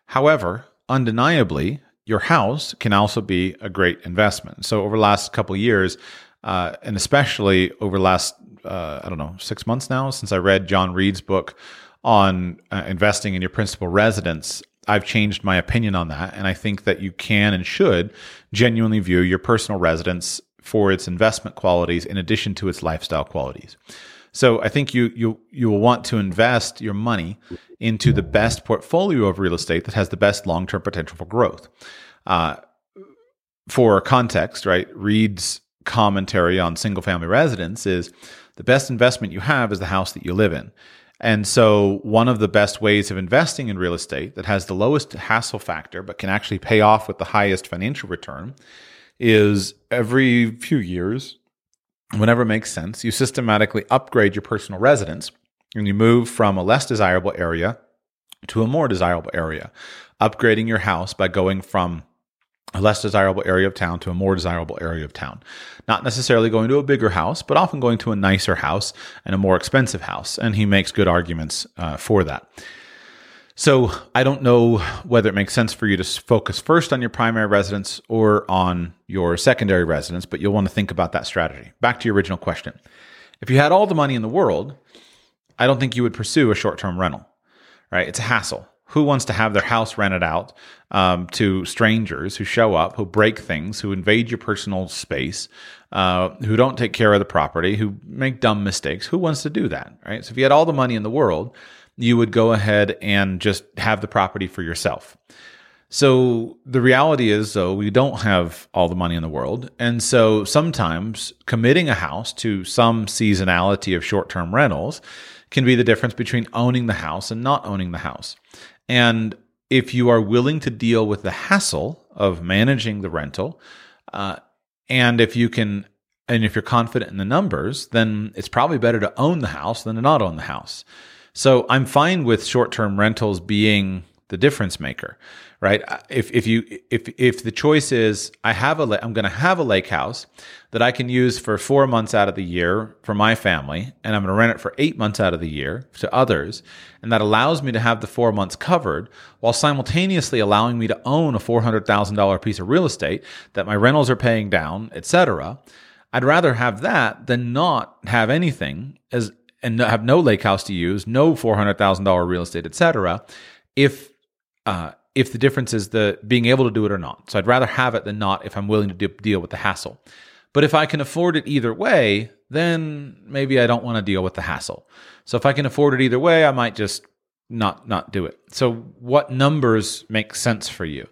However, undeniably, your house can also be a great investment. So over the last couple years, uh, and especially over the last uh, I don't know six months now since I read John Reed's book on uh, investing in your principal residence, I've changed my opinion on that, and I think that you can and should genuinely view your personal residence for its investment qualities in addition to its lifestyle qualities. So I think you you you will want to invest your money into the best portfolio of real estate that has the best long term potential for growth. Uh, for context, right? Reed's commentary on single family residence is the best investment you have is the house that you live in. And so, one of the best ways of investing in real estate that has the lowest hassle factor, but can actually pay off with the highest financial return, is every few years, whenever it makes sense, you systematically upgrade your personal residence and you move from a less desirable area to a more desirable area, upgrading your house by going from a less desirable area of town to a more desirable area of town. Not necessarily going to a bigger house, but often going to a nicer house and a more expensive house. And he makes good arguments uh, for that. So I don't know whether it makes sense for you to focus first on your primary residence or on your secondary residence, but you'll want to think about that strategy. Back to your original question. If you had all the money in the world, I don't think you would pursue a short term rental, right? It's a hassle who wants to have their house rented out um, to strangers who show up, who break things, who invade your personal space, uh, who don't take care of the property, who make dumb mistakes? Who wants to do that, right? So if you had all the money in the world, you would go ahead and just have the property for yourself. So the reality is, though, we don't have all the money in the world. And so sometimes committing a house to some seasonality of short term rentals can be the difference between owning the house and not owning the house. And if you are willing to deal with the hassle of managing the rental, uh, and if you can, and if you're confident in the numbers, then it's probably better to own the house than to not own the house. So I'm fine with short term rentals being the difference maker right? If if you if if the choice is I have a I'm going to have a lake house that I can use for 4 months out of the year for my family and I'm going to rent it for 8 months out of the year to others and that allows me to have the 4 months covered while simultaneously allowing me to own a $400,000 piece of real estate that my rentals are paying down, etc. I'd rather have that than not have anything as and have no lake house to use, no $400,000 real estate, etc. If uh, if the difference is the being able to do it or not. So I'd rather have it than not if I'm willing to de- deal with the hassle. But if I can afford it either way, then maybe I don't want to deal with the hassle. So if I can afford it either way, I might just not not do it. So what numbers make sense for you?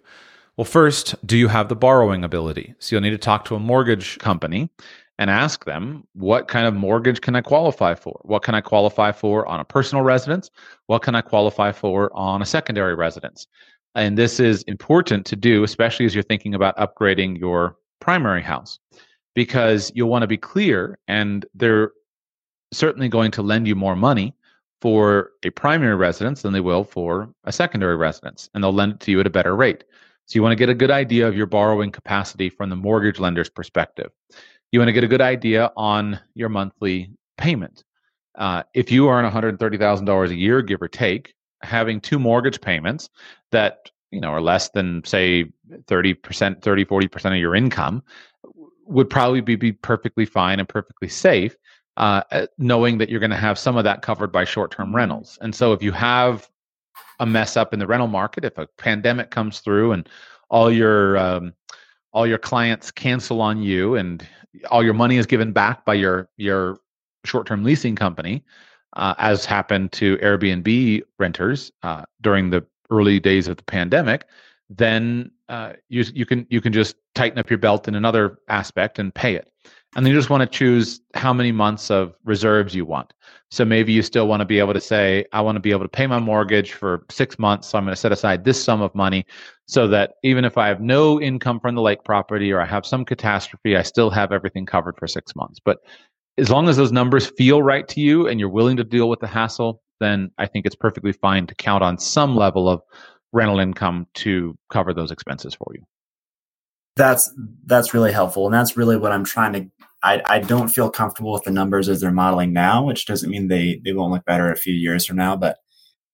Well, first, do you have the borrowing ability? So you'll need to talk to a mortgage company and ask them, what kind of mortgage can I qualify for? What can I qualify for on a personal residence? What can I qualify for on a secondary residence? And this is important to do, especially as you're thinking about upgrading your primary house, because you'll want to be clear and they're certainly going to lend you more money for a primary residence than they will for a secondary residence, and they'll lend it to you at a better rate. So you want to get a good idea of your borrowing capacity from the mortgage lender's perspective. You want to get a good idea on your monthly payment. Uh, if you earn $130,000 a year, give or take, having two mortgage payments that you know are less than say 30% 30 40% of your income would probably be, be perfectly fine and perfectly safe uh, uh knowing that you're going to have some of that covered by short-term mm-hmm. rentals and so if you have a mess up in the rental market if a pandemic comes through and all your um, all your clients cancel on you and all your money is given back by your your short-term leasing company uh, as happened to Airbnb renters uh, during the early days of the pandemic, then uh, you you can you can just tighten up your belt in another aspect and pay it. And then you just want to choose how many months of reserves you want. So maybe you still want to be able to say, I want to be able to pay my mortgage for six months. So I'm going to set aside this sum of money so that even if I have no income from the lake property or I have some catastrophe, I still have everything covered for six months. But as long as those numbers feel right to you and you're willing to deal with the hassle, then I think it's perfectly fine to count on some level of rental income to cover those expenses for you. That's that's really helpful, and that's really what I'm trying to. I, I don't feel comfortable with the numbers as they're modeling now, which doesn't mean they they won't look better a few years from now. But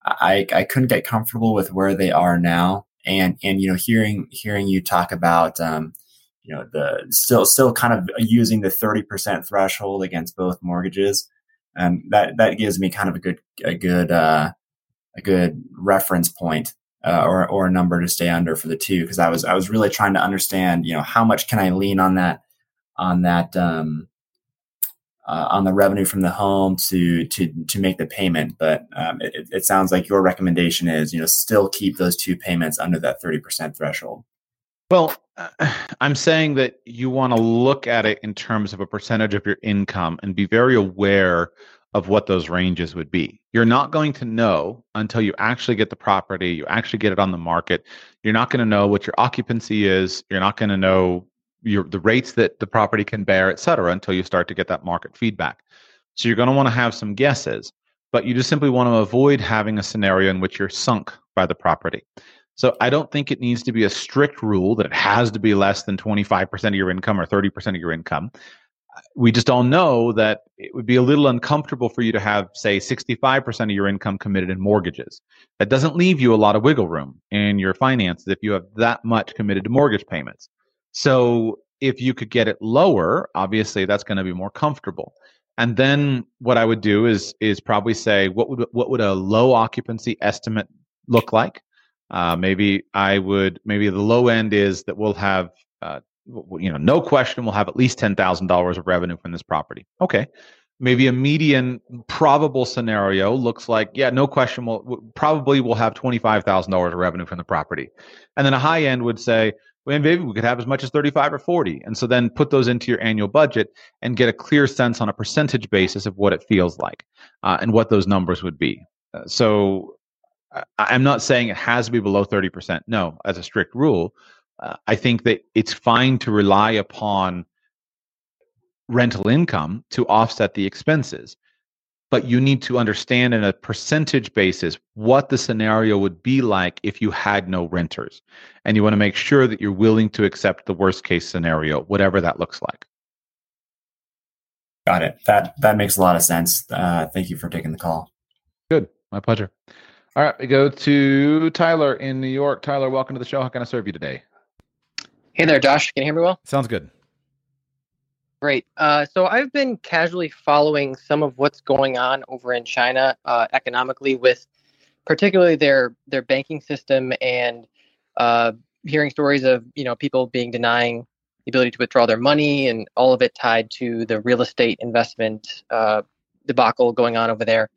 I I couldn't get comfortable with where they are now, and and you know hearing hearing you talk about um, you know the still still kind of using the 30% threshold against both mortgages and that that gives me kind of a good a good uh, a good reference point uh, or or a number to stay under for the two because I was I was really trying to understand you know how much can I lean on that on that um, uh, on the revenue from the home to to to make the payment. But um, it, it sounds like your recommendation is you know still keep those two payments under that thirty percent threshold. Well, <sighs> I'm saying that you want to look at it in terms of a percentage of your income and be very aware of what those ranges would be. You're not going to know until you actually get the property, you actually get it on the market. You're not going to know what your occupancy is. You're not going to know your the rates that the property can bear, et cetera, until you start to get that market feedback. So you're going to want to have some guesses, but you just simply want to avoid having a scenario in which you're sunk by the property. So I don't think it needs to be a strict rule that it has to be less than 25% of your income or 30% of your income we just all know that it would be a little uncomfortable for you to have, say, 65% of your income committed in mortgages. That doesn't leave you a lot of wiggle room in your finances if you have that much committed to mortgage payments. So if you could get it lower, obviously that's going to be more comfortable. And then what I would do is is probably say what would what would a low occupancy estimate look like? Uh, maybe I would maybe the low end is that we'll have uh, you know, no question we'll have at least $10,000 of revenue from this property. Okay. Maybe a median probable scenario looks like, yeah, no question, we'll probably we'll have $25,000 of revenue from the property. And then a high end would say, well, maybe we could have as much as 35 or 40. And so then put those into your annual budget and get a clear sense on a percentage basis of what it feels like uh, and what those numbers would be. Uh, so I'm not saying it has to be below 30%. No, as a strict rule uh, I think that it's fine to rely upon rental income to offset the expenses. But you need to understand in a percentage basis what the scenario would be like if you had no renters. And you want to make sure that you're willing to accept the worst case scenario, whatever that looks like. Got it. That that makes a lot of sense. Uh, thank you for taking the call. Good. My pleasure. All right, we go to Tyler in New York. Tyler, welcome to the show. How can I serve you today? Hey there, Josh. Can you hear me well? Sounds good. Great. Uh, so I've been casually following some of what's going on over in China uh, economically, with particularly their their banking system, and uh, hearing stories of you know people being denying the ability to withdraw their money, and all of it tied to the real estate investment uh, debacle going on over there.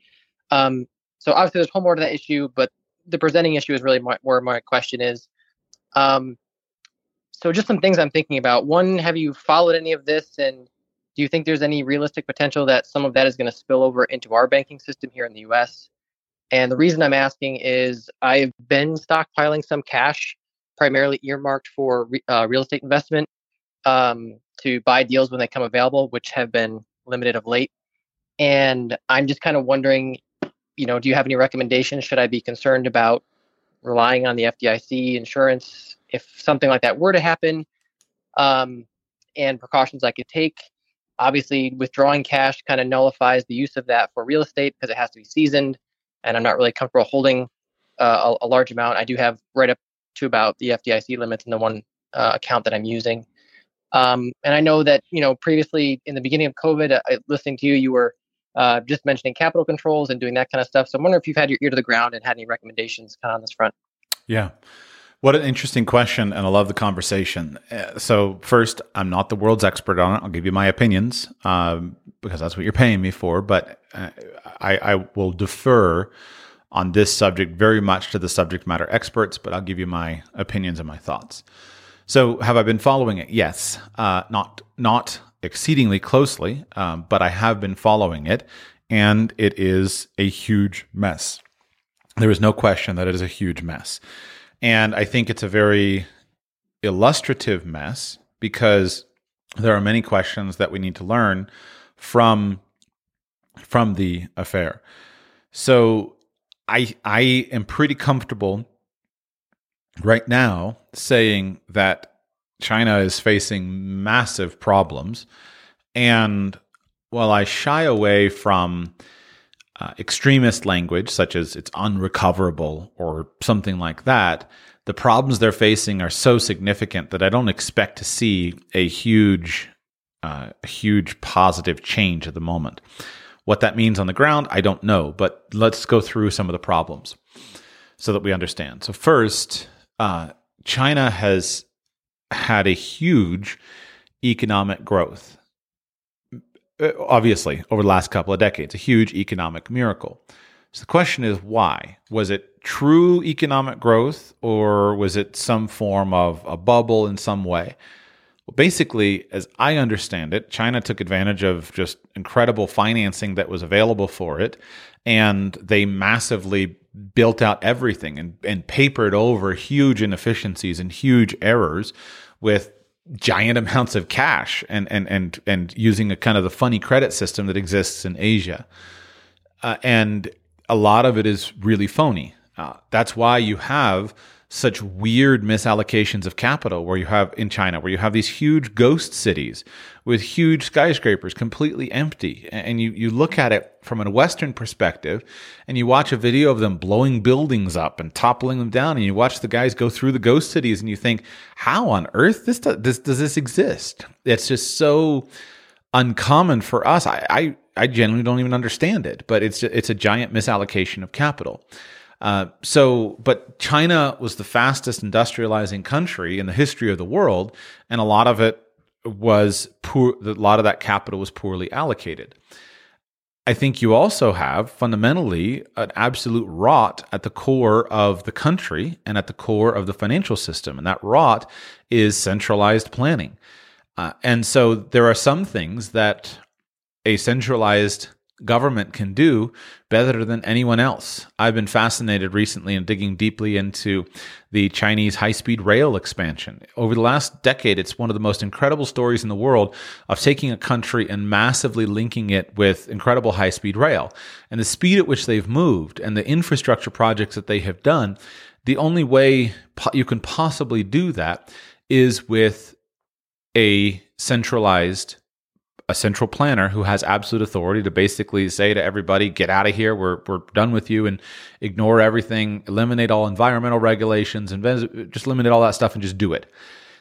Um, so obviously, there's a whole more to that issue, but the presenting issue is really my, where my question is. Um, so just some things I'm thinking about. One, have you followed any of this, and do you think there's any realistic potential that some of that is going to spill over into our banking system here in the U.S.? And the reason I'm asking is I've been stockpiling some cash, primarily earmarked for uh, real estate investment, um, to buy deals when they come available, which have been limited of late. And I'm just kind of wondering, you know, do you have any recommendations? Should I be concerned about relying on the FDIC insurance if something like that were to happen, um, and precautions I could take. Obviously, withdrawing cash kind of nullifies the use of that for real estate because it has to be seasoned, and I'm not really comfortable holding uh, a, a, large amount. I do have right up to about the FDIC limits in the one uh, account that I'm using. Um, and I know that you know previously in the beginning of COVID, uh, listening to you, you were uh, just mentioning capital controls and doing that kind of stuff. So I'm wondering if you've had your ear to the ground and had any recommendations kind of on this front. Yeah. What an interesting question, and I love the conversation. Uh, so, first, I'm not the world's expert on it. I'll give you my opinions um, because that's what you're paying me for. But uh, I, I, will defer on this subject very much to the subject matter experts. But I'll give you my opinions and my thoughts. So, have I been following it? Yes, uh, not not exceedingly closely, um, but I have been following it, and it is a huge mess. There is no question that it is a huge mess. And I think it's a very illustrative mess because there are many questions that we need to learn from from the affair. So I I am pretty comfortable right now saying that China is facing massive problems and while I shy away from uh, extremist language, such as it's unrecoverable or something like that, the problems they're facing are so significant that I don't expect to see a huge, uh, huge positive change at the moment. What that means on the ground, I don't know, but let's go through some of the problems so that we understand. So, first, uh, China has had a huge economic growth Uh, obviously over the last couple of decades, a huge economic miracle. So the question is why? Was it true economic growth or was it some form of a bubble in some way? Well, basically, as I understand it, China took advantage of just incredible financing that was available for it, and they massively built out everything and, and papered over huge inefficiencies and huge errors with giant amounts of cash and and and and using a kind of the funny credit system that exists in Asia. Uh, and a lot of it is really phony. Uh, that's why you have such weird misallocations of capital where you have in China, where you have these huge ghost cities with huge skyscrapers completely empty. And you, you look at it from a Western perspective and you watch a video of them blowing buildings up and toppling them down. And you watch the guys go through the ghost cities and you think, how on earth this, does, this, does this exist? It's just so uncommon for us. I, I, I genuinely don't even understand it, but it's, it's a giant misallocation of capital. Uh, so, but China was the fastest industrializing country in the history of the world, and a lot of it was poor. A lot of that capital was poorly allocated. I think you also have fundamentally an absolute rot at the core of the country and at the core of the financial system. And that rot is centralized planning. Uh, and so there are some things that a centralized government can do better than anyone else. I've been fascinated recently in digging deeply into the Chinese high speed rail expansion. Over the last decade, it's one of the most incredible stories in the world of taking a country and massively linking it with incredible high speed rail. And the speed at which they've moved and the infrastructure projects that they have done, the only way you can possibly do that is with a centralized a central planner who has absolute authority to basically say to everybody, get out of here. We're, we're done with you and ignore everything, eliminate all environmental regulations and just eliminate all that stuff and just do it.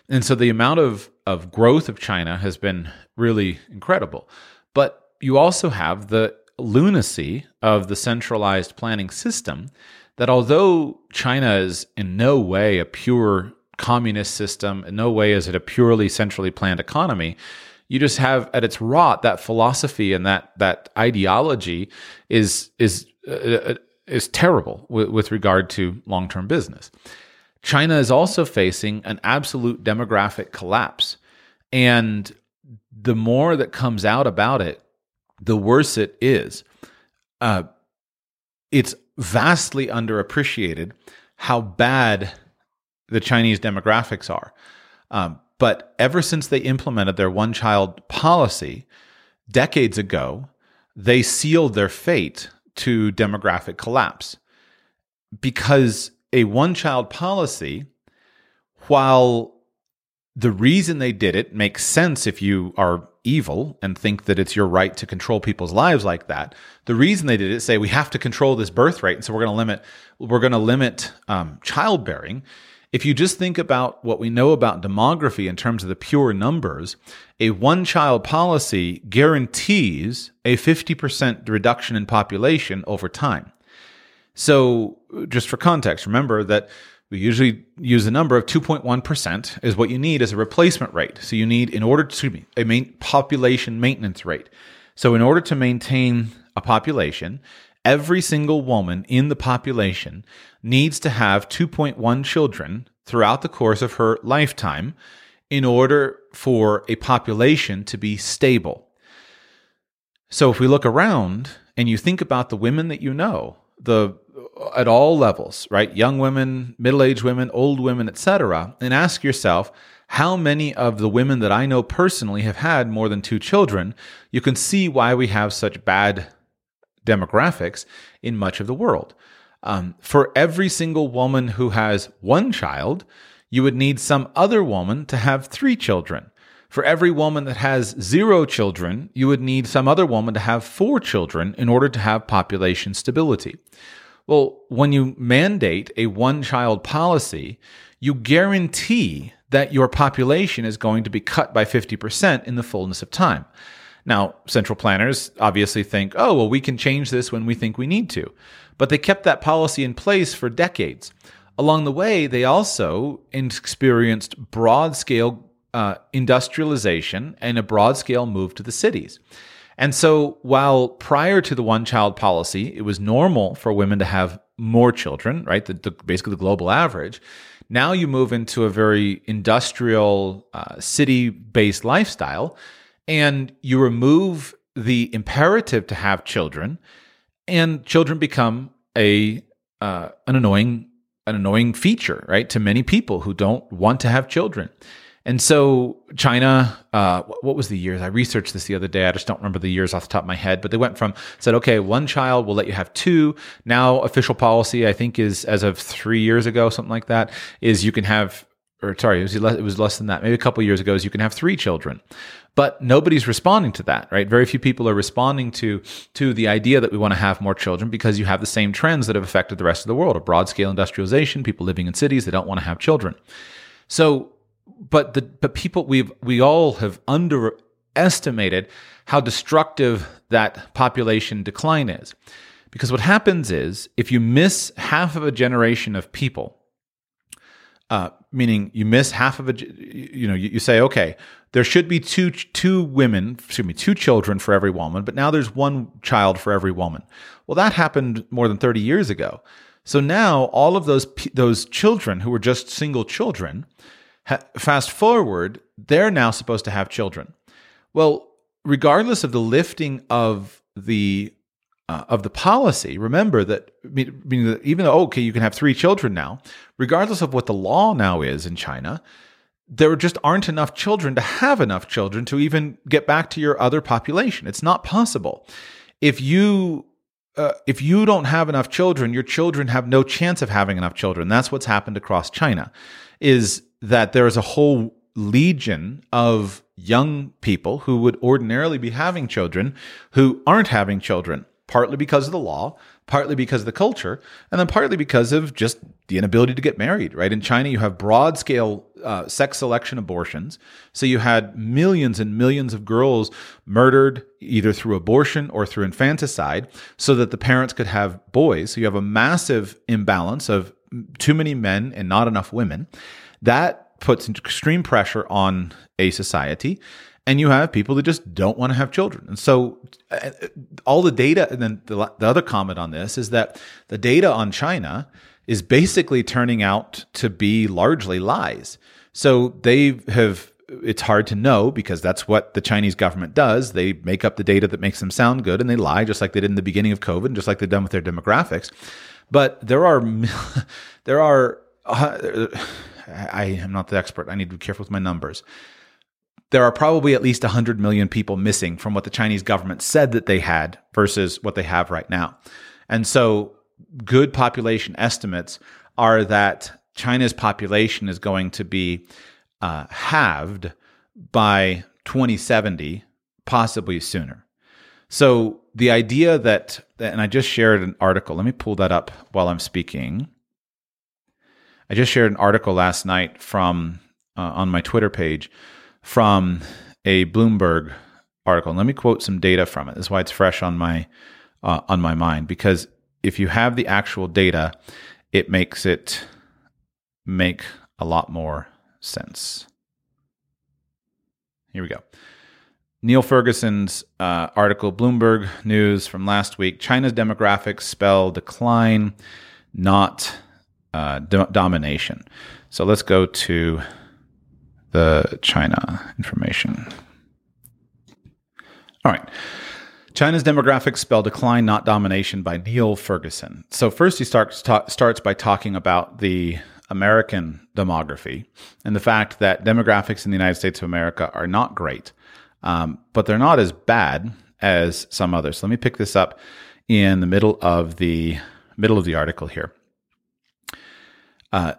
And so the amount of, of growth of China has been really incredible. But you also have the lunacy of the centralized planning system that although China is in no way a pure communist system, in no way is it a purely centrally planned economy, you just have at its rot that philosophy and that that ideology is is uh, uh is terrible with, with regard to long term business. China is also facing an absolute demographic collapse, and the more that comes out about it, the worse it is. Uh, it's vastly underappreciated how bad the Chinese demographics are. Um, but ever since they implemented their one child policy decades ago, they sealed their fate to demographic collapse. Because a one child policy, while the reason they did it makes sense if you are evil and think that it's your right to control people's lives like that. The reason they did it say we have to control this birth rate, and so we're going to limit we're going to limit um, childbearing if you just think about what we know about demography in terms of the pure numbers, a one child policy guarantees a 50% reduction in population over time. So, just for context, remember that we usually use a number of 2.1% is what you need as a replacement rate. So, you need, in order to be a main population maintenance rate. So, in order to maintain a population, every single woman in the population needs to have 2.1 children throughout the course of her lifetime in order for a population to be stable. So if we look around and you think about the women that you know, the at all levels, right? Young women, middle-aged women, old women, etc., and ask yourself, how many of the women that I know personally have had more than two children? You can see why we have such bad demographics in much of the world. Um, for every single woman who has one child, you would need some other woman to have three children. For every woman that has zero children, you would need some other woman to have four children in order to have population stability. Well, when you mandate a one child policy, you guarantee that your population is going to be cut by 50% in the fullness of time. Now, central planners obviously think, oh, well, we can change this when we think we need to. But they kept that policy in place for decades. Along the way, they also experienced broad scale uh, industrialization and a broad scale move to the cities. And so, while prior to the one child policy, it was normal for women to have more children, right? The, the, basically, the global average. Now you move into a very industrial, uh, city based lifestyle, and you remove the imperative to have children, and children become a uh, an annoying an annoying feature, right, to many people who don't want to have children. And so China, uh, what was the years? I researched this the other day. I just don't remember the years off the top of my head, but they went from said, okay, one child, we'll let you have two. Now official policy, I think is as of three years ago, something like that, is you can have, or sorry, it was less, it was less than that. Maybe a couple years ago is you can have three children. But nobody's responding to that, right? Very few people are responding to to the idea that we want to have more children because you have the same trends that have affected the rest of the world: a broad scale industrialization, people living in cities, they don't want to have children. So but the but people we've we all have underestimated how destructive that population decline is. Because what happens is if you miss half of a generation of people, uh, meaning you miss half of a, you know, you, you, say, okay, there should be two two women, excuse me, two children for every woman, but now there's one child for every woman. Well, that happened more than 30 years ago. So now all of those those children who were just single children fast forward, they're now supposed to have children. Well, regardless of the lifting of the uh, of the policy, remember that that even though okay, you can have three children now, regardless of what the law now is in China, there just aren't enough children to have enough children to even get back to your other population. It's not possible. If you uh, if you don't have enough children, your children have no chance of having enough children. That's what's happened across China. Is that there is a whole legion of young people who would ordinarily be having children who aren't having children, partly because of the law, partly because of the culture, and then partly because of just the inability to get married, right? In China, you have broad scale uh, sex selection abortions. So you had millions and millions of girls murdered either through abortion or through infanticide so that the parents could have boys. So you have a massive imbalance of too many men and not enough women. That puts extreme pressure on a society. And you have people that just don't want to have children. And so, uh, all the data, and then the, the other comment on this is that the data on China is basically turning out to be largely lies. So, they have it's hard to know because that's what the Chinese government does. They make up the data that makes them sound good and they lie just like they did in the beginning of COVID and just like they've done with their demographics. But there are <laughs> there are uh, I am not the expert. I need to be careful with my numbers. There are probably at least 100 million people missing from what the Chinese government said that they had versus what they have right now. And so, good population estimates are that China's population is going to be uh, halved by 2070, possibly sooner. So, the idea that, and I just shared an article, let me pull that up while I'm speaking. I just shared an article last night from uh, on my Twitter page from a Bloomberg article. let me quote some data from it. This is why it's fresh on my uh, on my mind because if you have the actual data, it makes it make a lot more sense. Here we go. Niall Ferguson's uh, article, Bloomberg News from last week China's demographics spell decline, not uh, do- domination. So let's go to the China information. All right. China's demographics spell decline, not domination by Niall Ferguson. So, first, he starts, ta- starts by talking about the American demography and the fact that demographics in the United States of America are not great, um, but they're not as bad as some others. let me pick this up in the middle of the middle of the article here. Uh,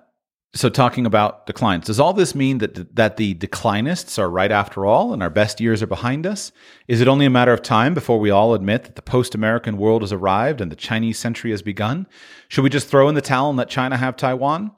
so talking about declines, does all this mean that that the declinists are right after all, and our best years are behind us? Is it only a matter of time before we all admit that the post-American world has arrived and the Chinese century has begun? Should we just throw in the towel and let China have Taiwan?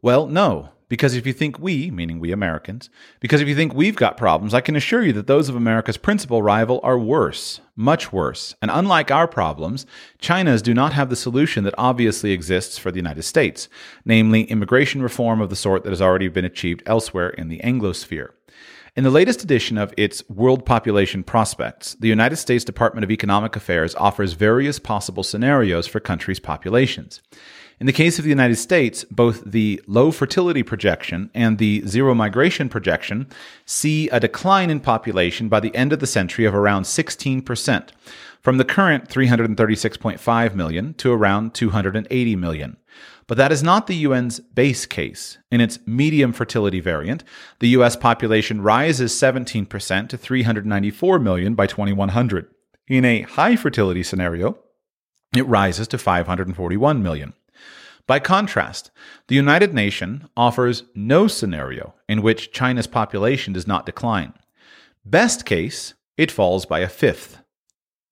Well, no. Because if you think we, meaning we Americans, because if you think we've got problems, I can assure you that those of America's principal rival are worse, much worse. And unlike our problems, China's do not have the solution that obviously exists for the United States, namely immigration reform of the sort that has already been achieved elsewhere in the Anglosphere. In the latest edition of its World Population Prospects, the United States Department of Economic Affairs offers various possible scenarios for countries' populations. In the case of the United States, both the low fertility projection and the zero migration projection see a decline in population by the end of the century of around 16%, from the current 336.5 million to around 280 million. But that is not the UN's base case. In its medium fertility variant, the US population rises 17% to 394 million by 2100. In a high fertility scenario, it rises to 541 million. By contrast, the United Nations offers no scenario in which China's population does not decline. Best case, it falls by a fifth.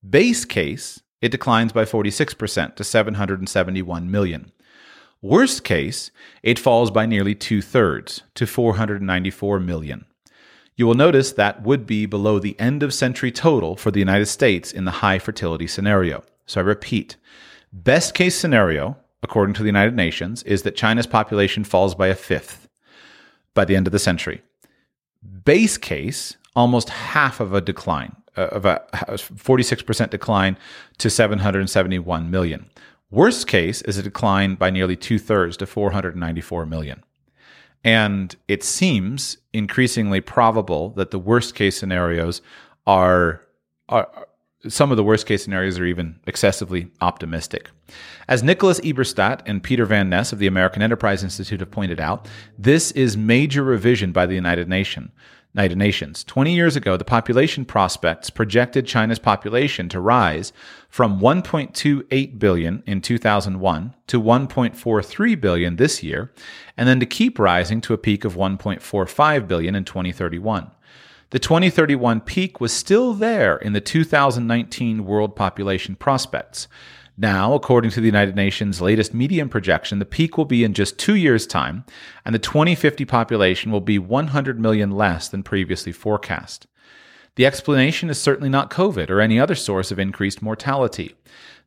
Base case, it declines by 46% to 771 million. Worst case, it falls by nearly two thirds to 494 million. You will notice that would be below the end of century total for the United States in the high fertility scenario. So I repeat best case scenario, according to the United Nations, is that China's population falls by a fifth by the end of the century. Base case, almost half of a decline, uh, of a 46% decline to 771 million. Worst case is a decline by nearly two thirds to 494 million. And it seems increasingly probable that the worst case scenarios are, are some of the worst case scenarios are even excessively optimistic. As Nicholas Eberstadt and Peter Van Ness of the American Enterprise Institute have pointed out, this is major revision by the United Nations. United Nations. 20 years ago, the population prospects projected China's population to rise from 1.28 billion in 2001 to 1.43 billion this year, and then to keep rising to a peak of 1.45 billion in 2031. The 2031 peak was still there in the 2019 world population prospects. Now, according to the United Nations' latest medium projection, the peak will be in just two years' time, and the 2050 population will be 100 million less than previously forecast. The explanation is certainly not COVID or any other source of increased mortality.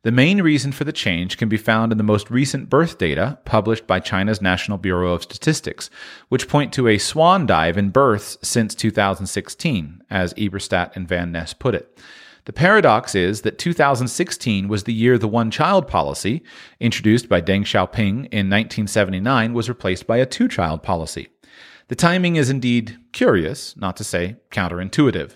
The main reason for the change can be found in the most recent birth data published by China's National Bureau of Statistics, which point to a swan dive in births since 2016, as Eberstadt and Van Ness put it. The paradox is that 2016 was the year the one child policy, introduced by Deng Xiaoping in 1979, was replaced by a two child policy. The timing is indeed curious, not to say counterintuitive.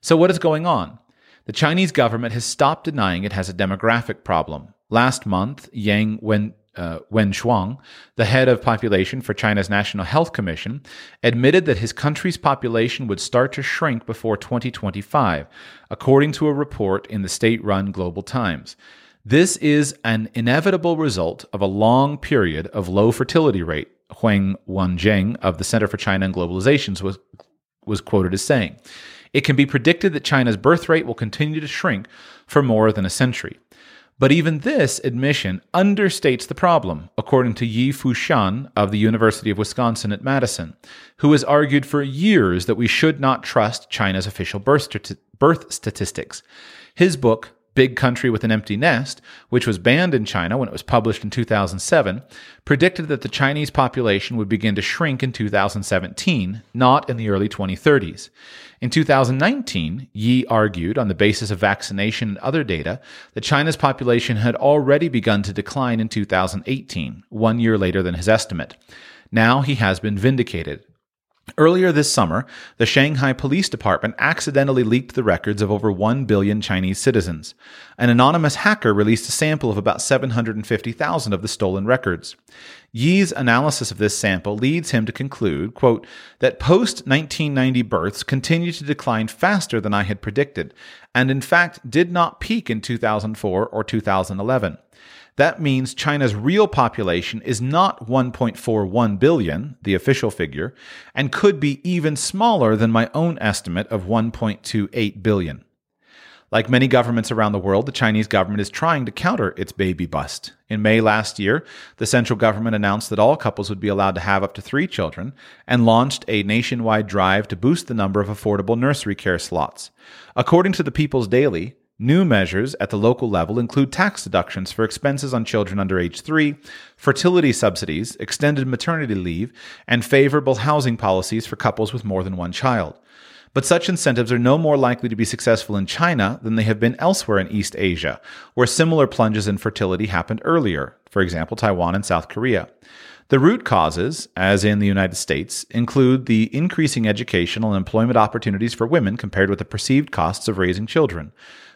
So, what is going on? The Chinese government has stopped denying it has a demographic problem. Last month, Yang Wen, uh, the head of population for China's National Health Commission, admitted that his country's population would start to shrink before 2025, according to a report in the state run Global Times. This is an inevitable result of a long period of low fertility rate, Huang Wenzheng of the Center for China and Globalizations was, was quoted as saying. It can be predicted that China's birth rate will continue to shrink for more than a century. But even this admission understates the problem, according to Yi Fuxian of the University of Wisconsin at Madison, who has argued for years that we should not trust China's official birth, birth statistics. His book, Big Country with an Empty Nest, which was banned in China when it was published in 2007, predicted that the Chinese population would begin to shrink in 2017, not in the early 2030s. In 2019, Yi argued, on the basis of vaccination and other data, that China's population had already begun to decline in 2018, one year later than his estimate. Now he has been vindicated. Earlier this summer, the Shanghai Police Department accidentally leaked the records of over 1 billion Chinese citizens. An anonymous hacker released a sample of about 750,000 of the stolen records. Yi's analysis of this sample leads him to conclude, quote, that post 1990 births continue to decline faster than I had predicted, and in fact did not peak in 2004 or 2011. That means China's real population is not 1.41 billion, the official figure, and could be even smaller than my own estimate of 1.28 billion. Like many governments around the world, the Chinese government is trying to counter its baby bust. In May last year, the central government announced that all couples would be allowed to have up to three children and launched a nationwide drive to boost the number of affordable nursery care slots. According to the People's Daily, New measures at the local level include tax deductions for expenses on children under age 3, fertility subsidies, extended maternity leave, and favorable housing policies for couples with more than one child. But such incentives are no more likely to be successful in China than they have been elsewhere in East Asia, where similar plunges in fertility happened earlier, for example, Taiwan and South Korea. The root causes, as in the United States, include the increasing educational and employment opportunities for women compared with the perceived costs of raising children.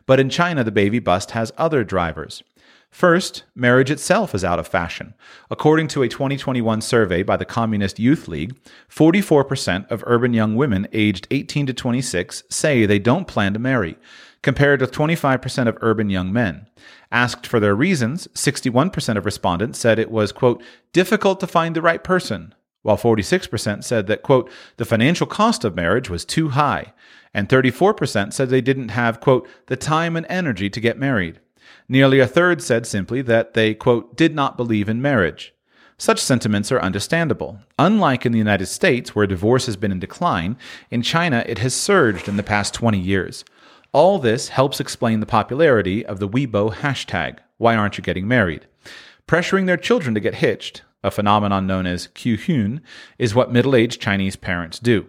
But in China, the baby bust has other drivers. First, marriage itself is out of fashion. According to a 2021 survey by the Communist Youth League, 44% of urban young women aged 18 to 26 say they don't plan to marry, compared with 25% of urban young men. Asked for their reasons, 61% of respondents said it was, quote, difficult to find the right person, while 46% said that, quote, the financial cost of marriage was too high, and 34% said they didn't have, quote, the time and energy to get married. Nearly a third said simply that they, quote, did not believe in marriage. Such sentiments are understandable. Unlike in the United States, where divorce has been in decline, in China it has surged in the past 20 years. All this helps explain the popularity of the Weibo hashtag, why aren't you getting married? Pressuring their children to get hitched, a phenomenon known as Qiuhun, is what middle aged Chinese parents do.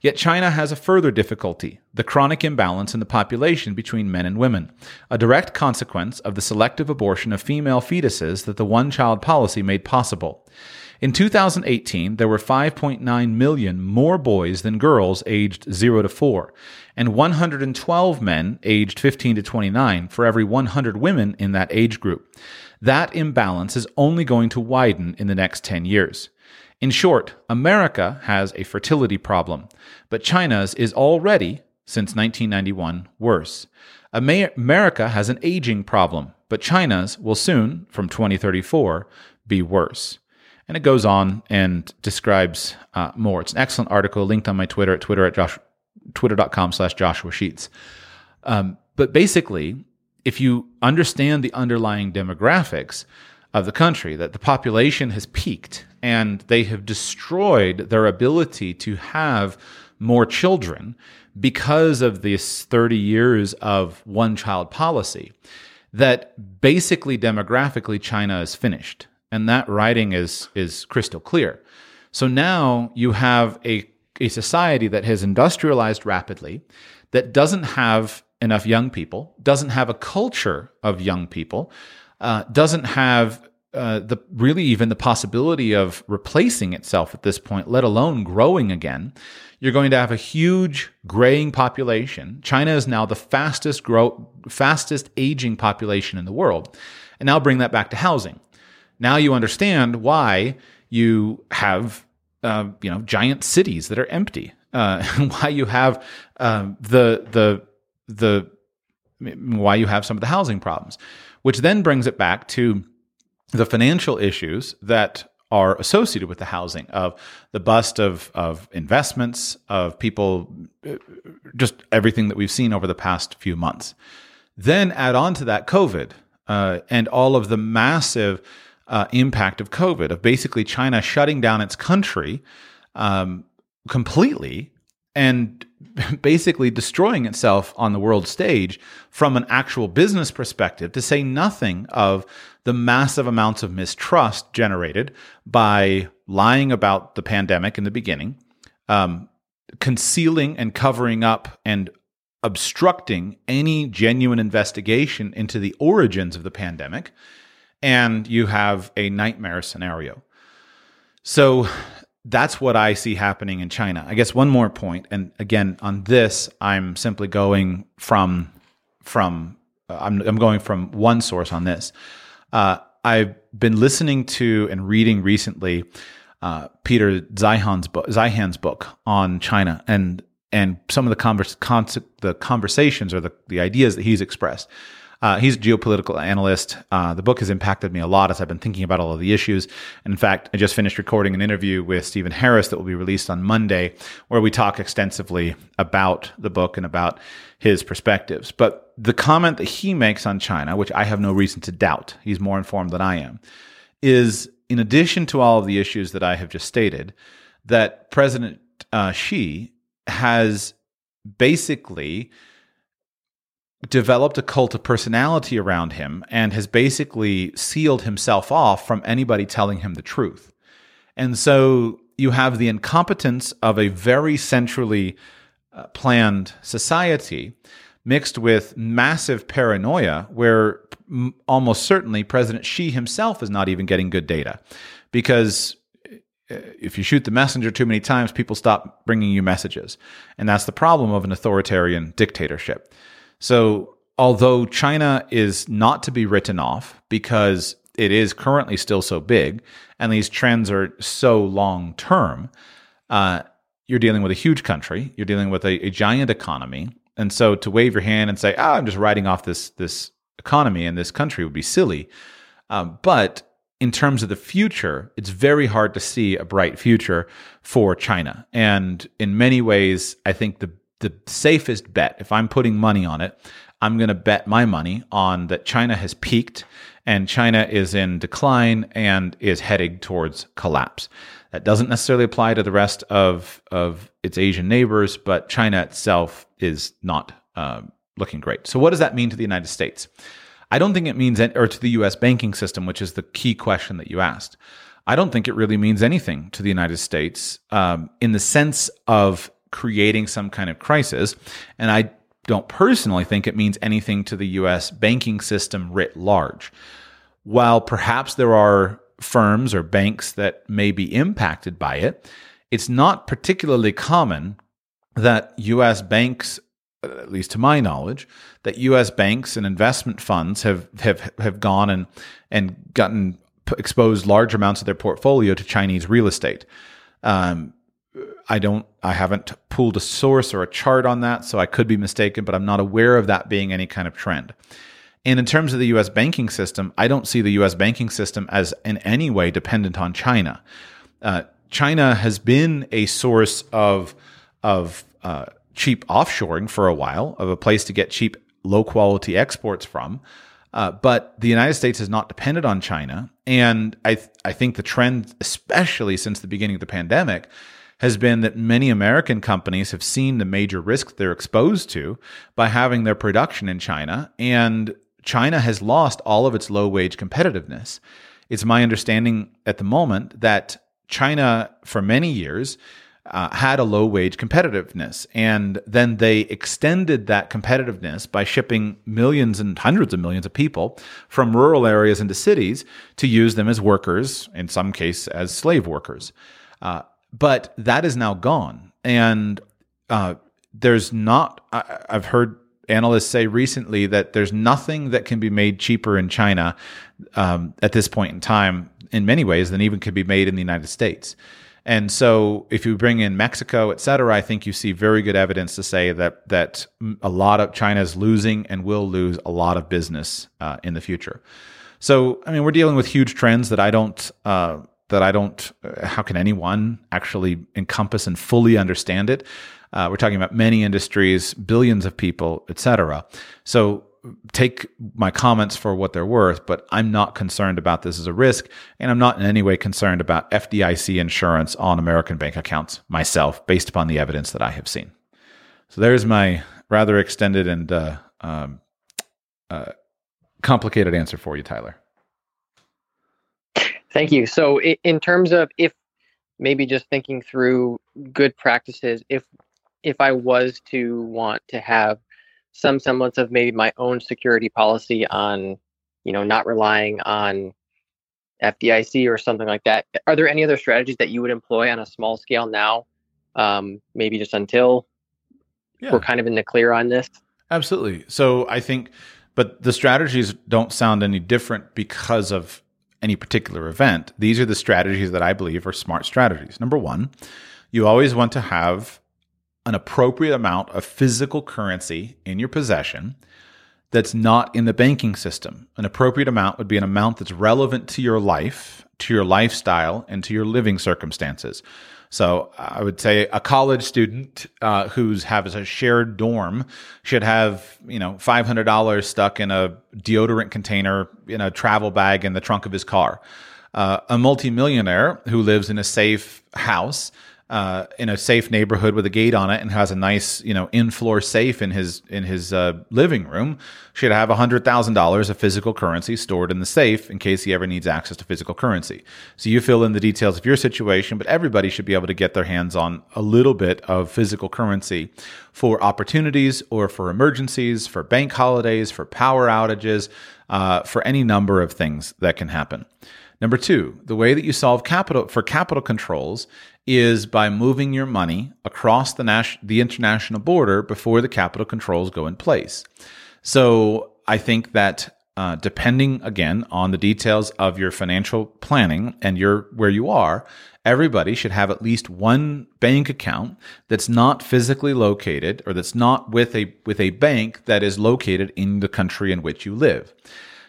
Yet China has a further difficulty the chronic imbalance in the population between men and women, a direct consequence of the selective abortion of female fetuses that the one child policy made possible. In 2018, there were 5.9 million more boys than girls aged 0 to 4, and 112 men aged 15 to 29 for every 100 women in that age group. That imbalance is only going to widen in the next 10 years. In short, America has a fertility problem, but China's is already, since 1991, worse. America has an aging problem, but China's will soon, from 2034, be worse. And it goes on and describes uh, more. It's an excellent article linked on my Twitter at Twitter at Josh, twitter.com slash Joshua Sheats. Um, but basically, if you understand the underlying demographics of the country, that the population has peaked and they have destroyed their ability to have more children because of these 30 years of one child policy, that basically demographically China is finished and that writing is is crystal clear. So now you have a a society that has industrialized rapidly, that doesn't have enough young people, doesn't have a culture of young people, uh, doesn't have uh, the really even the possibility of replacing itself at this point, let alone growing again. You're going to have a huge graying population. China is now the fastest grow, fastest aging population in the world, and now bring that back to housing. Now you understand why you have uh, you know giant cities that are empty. Uh, <laughs> why you have uh, the the the why you have some of the housing problems, which then brings it back to the financial issues that are associated with the housing of the bust of of investments of people uh, just everything that we've seen over the past few months. Then add on to that covid uh, and all of the massive uh, impact of COVID, of basically China shutting down its country um, completely and <laughs> basically destroying itself on the world stage from an actual business perspective, to say nothing of the massive amounts of mistrust generated by lying about the pandemic in the beginning, um, concealing and covering up and obstructing any genuine investigation into the origins of the pandemic and you have a nightmare scenario. So that's what I see happening in China. I guess one more point, and again on this, I'm simply going from from uh, I'm I'm going from one source on this. Uh, I've been listening to and reading recently uh, Peter Zeihan's book, Zeihan's book on China, and and some of the convers- the conversations or the, the ideas that he's expressed. Uh, he's a geopolitical analyst. Uh, the book has impacted me a lot as I've been thinking about all of the issues. And in fact, I just finished recording an interview with Stephen Harris that will be released on Monday, where we talk extensively about the book and about his perspectives. But the comment that he makes on China, which I have no reason to doubt, he's more informed than I am, is in addition to all of the issues that I have just stated, that President uh, Xi has basically developed a cult of personality around him and has basically sealed himself off from anybody telling him the truth. And so you have the incompetence of a very centrally uh, planned society mixed with massive paranoia where almost certainly President Xi himself is not even getting good data because uh, if you shoot the messenger too many times, people stop bringing you messages. And that's the problem of an authoritarian dictatorship. So, although China is not to be written off because it is currently still so big and these trends are so long term, uh, you're dealing with a huge country, you're dealing with a, a giant economy. And so to wave your hand and say, oh, I'm just writing off this, this economy and this country would be silly. Um, but in terms of the future, it's very hard to see a bright future for China. And in many ways, I think the the safest bet, if I'm putting money on it, I'm going to bet my money on that China has peaked and China is in decline and is heading towards collapse. That doesn't necessarily apply to the rest of, of its Asian neighbors, but China itself is not uh, looking great. So, what does that mean to the United States? I don't think it means, or to the US banking system, which is the key question that you asked. I don't think it really means anything to the United States um, in the sense of creating some kind of crisis. And I don't personally think it means anything to the US banking system writ large. While perhaps there are firms or banks that may be impacted by it, it's not particularly common that US banks at least to my knowledge, that U.S. banks and investment funds have have have gone and and gotten exposed large amounts of their portfolio to Chinese real estate. Um, I don't, I haven't pulled a source or a chart on that, so I could be mistaken, but I'm not aware of that being any kind of trend. And in terms of the US banking system, I don't see the US banking system as in any way dependent on China. Uh, China has been a source of, of uh, cheap offshoring for a while, of a place to get cheap, low quality exports from. Uh, but the United States has not depended on China. And I, th- I think the trend, especially since the beginning of the pandemic, has been that many American companies have seen the major risk they're exposed to by having their production in China, and China has lost all of its low wage competitiveness. It's my understanding at the moment that China, for many years, uh, had a low wage competitiveness. And then they extended that competitiveness by shipping millions and hundreds of millions of people from rural areas into cities to use them as workers, in some case as slave workers. Uh, but that is now gone. And uh, there's not, I, I've heard analysts say recently that there's nothing that can be made cheaper in China um, at this point in time, in many ways, than even could be made in the United States. And so, if you bring in Mexico, et cetera, I think you see very good evidence to say that that a lot of China is losing and will lose a lot of business uh, in the future. So, I mean, we're dealing with huge trends that I don't uh, that I don't, uh, how can anyone actually encompass and fully understand it? Uh, we're talking about many industries, billions of people, etc. So take my comments for what they're worth, but I'm not concerned about this as a risk, and I'm not in any way concerned about FDIC insurance on American bank accounts myself, based upon the evidence that I have seen. So there's my rather extended and uh, um, uh, complicated answer for you, Tyler. Thank you. So, in terms of if maybe just thinking through good practices, if if I was to want to have some semblance of maybe my own security policy on, you know, not relying on FDIC or something like that, are there any other strategies that you would employ on a small scale now? Um, maybe just until yeah. we're kind of in the clear on this. Absolutely. So I think, but the strategies don't sound any different because of any particular event. These are the strategies that I believe are smart strategies. Number one, you always want to have an appropriate amount of physical currency in your possession that's not in the banking system. An appropriate amount would be an amount that's relevant to your life, to your lifestyle, and to your living circumstances. So I would say a college student uh, who's has a shared dorm should have you know five hundred dollars stuck in a deodorant container in a travel bag in the trunk of his car. Uh, a multimillionaire who lives in a safe house uh, in a safe neighborhood with a gate on it and has a nice, you know, in-floor safe in his in his uh, living room should have hundred thousand dollars of physical currency stored in the safe in case he ever needs access to physical currency. So you fill in the details of your situation, but everybody should be able to get their hands on a little bit of physical currency for opportunities or for emergencies, for bank holidays, for power outages, uh, for any number of things that can happen. Number two, the way that you solve capital for capital controls is by moving your money across the, nas- the international border before the capital controls go in place. So I think that uh, depending again on the details of your financial planning and your where you are, everybody should have at least one bank account that's not physically located or that's not with a with a bank that is located in the country in which you live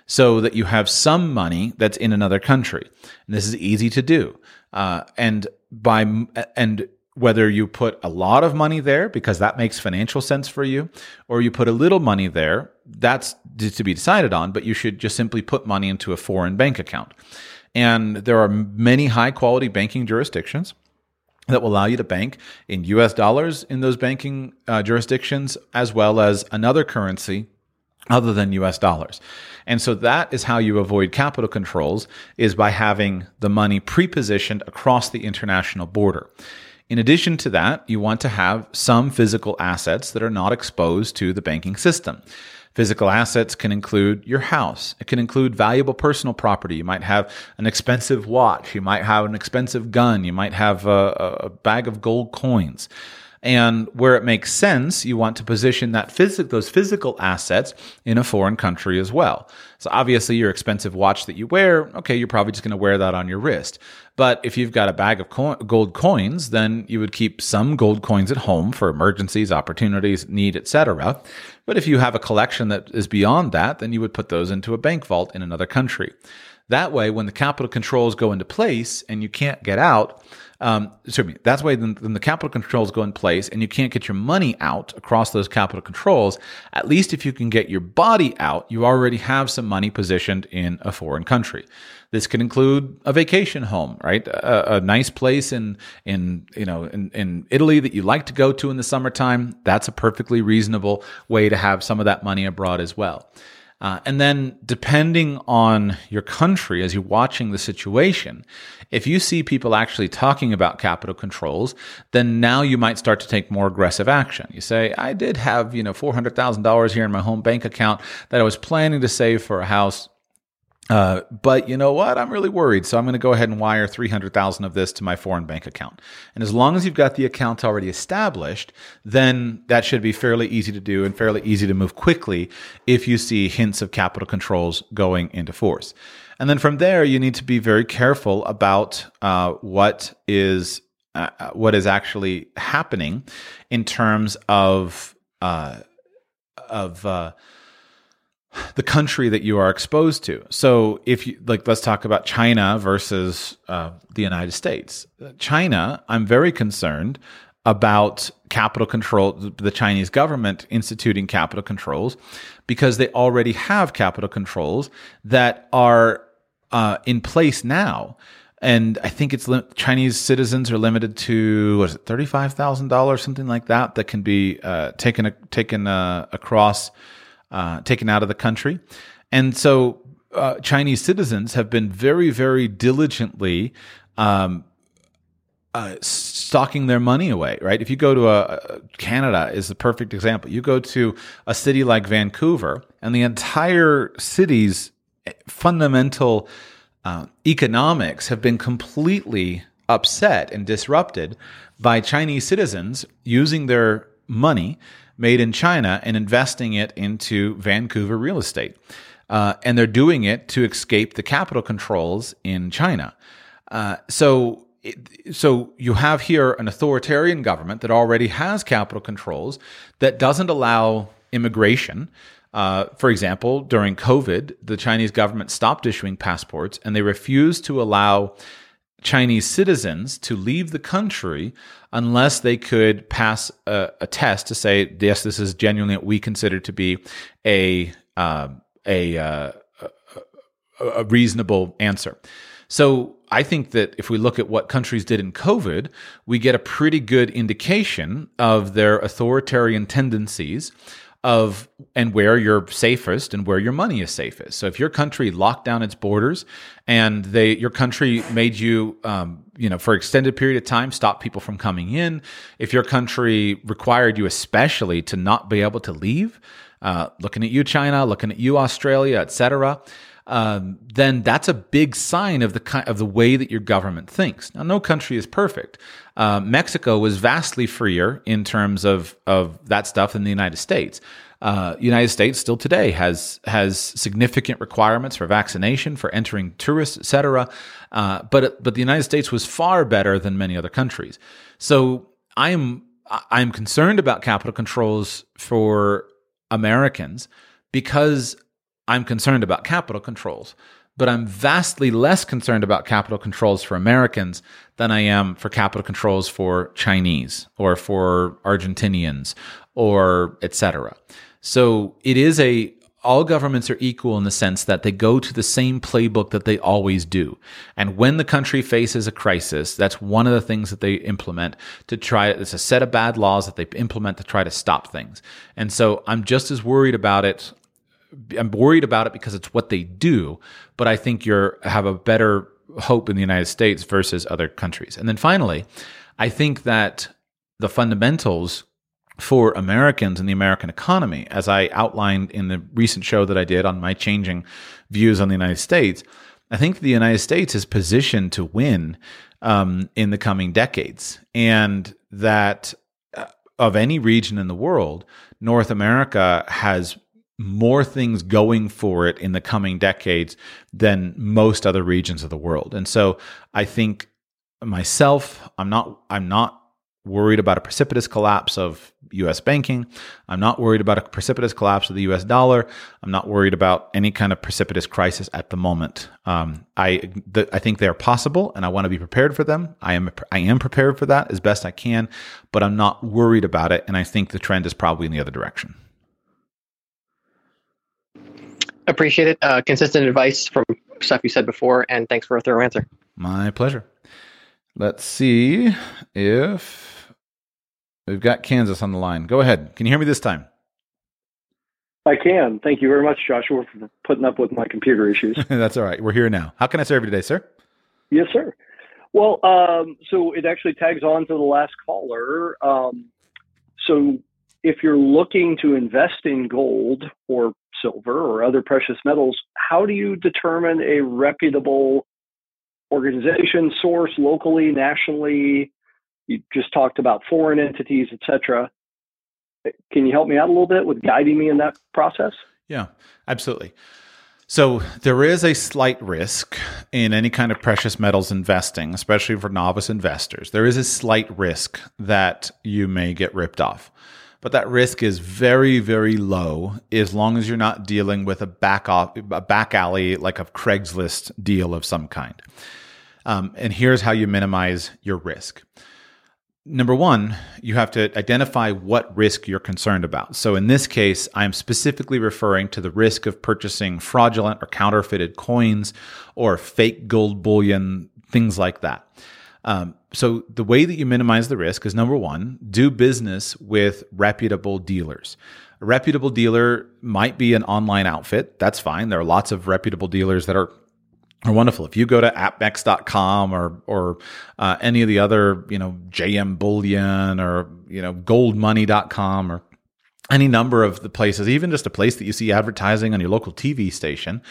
so that you have some money that's in another country. And this is easy to do. Uh, and by and whether you put a lot of money there because that makes financial sense for you, or you put a little money there, that's to be decided on. But you should just simply put money into a foreign bank account. And there are many high quality banking jurisdictions that will allow you to bank in US dollars in those banking uh, jurisdictions, as well as another currency other than US dollars. And so that is how you avoid capital controls is by having the money pre-positioned across the international border. In addition to that, you want to have some physical assets that are not exposed to the banking system. Physical assets can include your house. It can include valuable personal property. You might have an expensive watch. You might have an expensive gun. You might have a, a bag of gold coins. And where it makes sense, you want to position that phys- those physical assets in a foreign country as well. So obviously, your expensive watch that you wear, okay, you're probably just going to wear that on your wrist. But if you've got a bag of co- gold coins, then you would keep some gold coins at home for emergencies, opportunities, need, etc. But if you have a collection that is beyond that, then you would put those into a bank vault in another country. That way, when the capital controls go into place and you can't get out, um, excuse me, that's why then, then the capital controls go in place and you can't get your money out across those capital controls. At least if you can get your body out, you already have some money positioned in a foreign country. This can include a vacation home, right? A, a, nice place in in you know in, in Italy that you like to go to in the summertime. That's a perfectly reasonable way to have some of that money abroad as well. Uh, and then, depending on your country, as you're watching the situation, if you see people actually talking about capital controls, then now you might start to take more aggressive action. You say, I did have, you know, $400,000 here in my home bank account that I was planning to save for a house uh, but you know what? I'm really worried, so I'm going to go ahead and wire 300,000 of this to my foreign bank account. And as long as you've got the account already established, then that should be fairly easy to do and fairly easy to move quickly if you see hints of capital controls going into force. And then from there, you need to be very careful about uh, what is uh, uh what is actually happening in terms of uh, of uh, the country that you are exposed to. So if you like, let's talk about China versus uh, the United States. China, I'm very concerned about capital control, the Chinese government instituting capital controls, because they already have capital controls that are uh, in place now. And I think it's Chinese citizens are limited to what is it thirty five thousand dollars, something like that, that can be uh, taken taken uh, across uh, taken out of the country. And so uh, Chinese citizens have been very, very diligently um, uh, stocking their money away, right? If you go to a, Canada is the perfect example. You go to a city like Vancouver, and the entire city's fundamental uh, economics have been completely upset and disrupted by Chinese citizens using their money made in China and investing it into Vancouver real estate. Uh, and they're doing it to escape the capital controls in China. Uh, so, so you have here an authoritarian government that already has capital controls that doesn't allow immigration. Uh, for example, during COVID, the Chinese government stopped issuing passports and they refused to allow Chinese citizens to leave the country unless they could pass a, a test to say, yes, this is genuinely what we consider to be a uh, a, uh, a, a reasonable answer. So I think that if we look at what countries did in COVID, we get a pretty good indication of their authoritarian tendencies of and where you're safest and where your money is safest. So if your country locked down its borders and they your country made you um, you know for extended period of time stop people from coming in, if your country required you especially to not be able to leave, uh, looking at you China, looking at you Australia, etc um, then that's a big sign of the kind of the way that your government thinks. Now, no country is perfect. Uh, Mexico was vastly freer in terms of of that stuff than the United States. Uh, United States still today has has significant requirements for vaccination, for entering tourists, etc. Uh, but but the United States was far better than many other countries. So I am I'm concerned about capital controls for Americans because I'm concerned about capital controls, but I'm vastly less concerned about capital controls for Americans than I am for capital controls for Chinese or for Argentinians or etc. So it is a all governments are equal in the sense that they go to the same playbook that they always do. And when the country faces a crisis, that's one of the things that they implement to try it's a set of bad laws that they implement to try to stop things. And so I'm just as worried about it I'm worried about it because it's what they do, but I think you're have a better hope in the United States versus other countries. And then finally, I think that the fundamentals for Americans and the American economy, as I outlined in the recent show that I did on my changing views on the United States, I think the United States is positioned to win um, in the coming decades, and that uh, of any region in the world, North America has more things going for it in the coming decades than most other regions of the world. And so I think myself, I'm not I'm not worried about a precipitous collapse of US banking. I'm not worried about a precipitous collapse of the US dollar. I'm not worried about any kind of precipitous crisis at the moment. Um, I, the, I think they're possible and I want to be prepared for them. I am, I am prepared for that as best I can, but I'm not worried about it. And I think the trend is probably in the other direction. Appreciate it. Uh, consistent advice from stuff you said before, and thanks for a thorough answer. My pleasure. Let's see if we've got Kansas on the line. Go ahead. Can you hear me this time? I can. Thank you very much, Joshua, for putting up with my computer issues. <laughs> That's all right. We're here now. How can I serve you today, sir? Yes, sir. Well, um, so it actually tags on to the last caller. Um, so if you're looking to invest in gold or silver or other precious metals, how do you determine a reputable organization, source locally, nationally? You just talked about foreign entities, etc. Can you help me out a little bit with guiding me in that process? Yeah, absolutely. So there is a slight risk in any kind of precious metals investing, especially for novice investors. There is a slight risk that you may get ripped off but that risk is very, very low as long as you're not dealing with a back off, a back alley like a Craigslist deal of some kind. Um, and here's how you minimize your risk. Number one, you have to identify what risk you're concerned about. So in this case, I'm specifically referring to the risk of purchasing fraudulent or counterfeited coins or fake gold bullion, things like that. Um, so the way that you minimize the risk is number one, do business with reputable dealers. A reputable dealer might be an online outfit. That's fine. There are lots of reputable dealers that are are wonderful. If you go to apmex.com or or uh, any of the other, you know, JM Bullion or you know goldmoney.com or any number of the places, even just a place that you see advertising on your local TV station,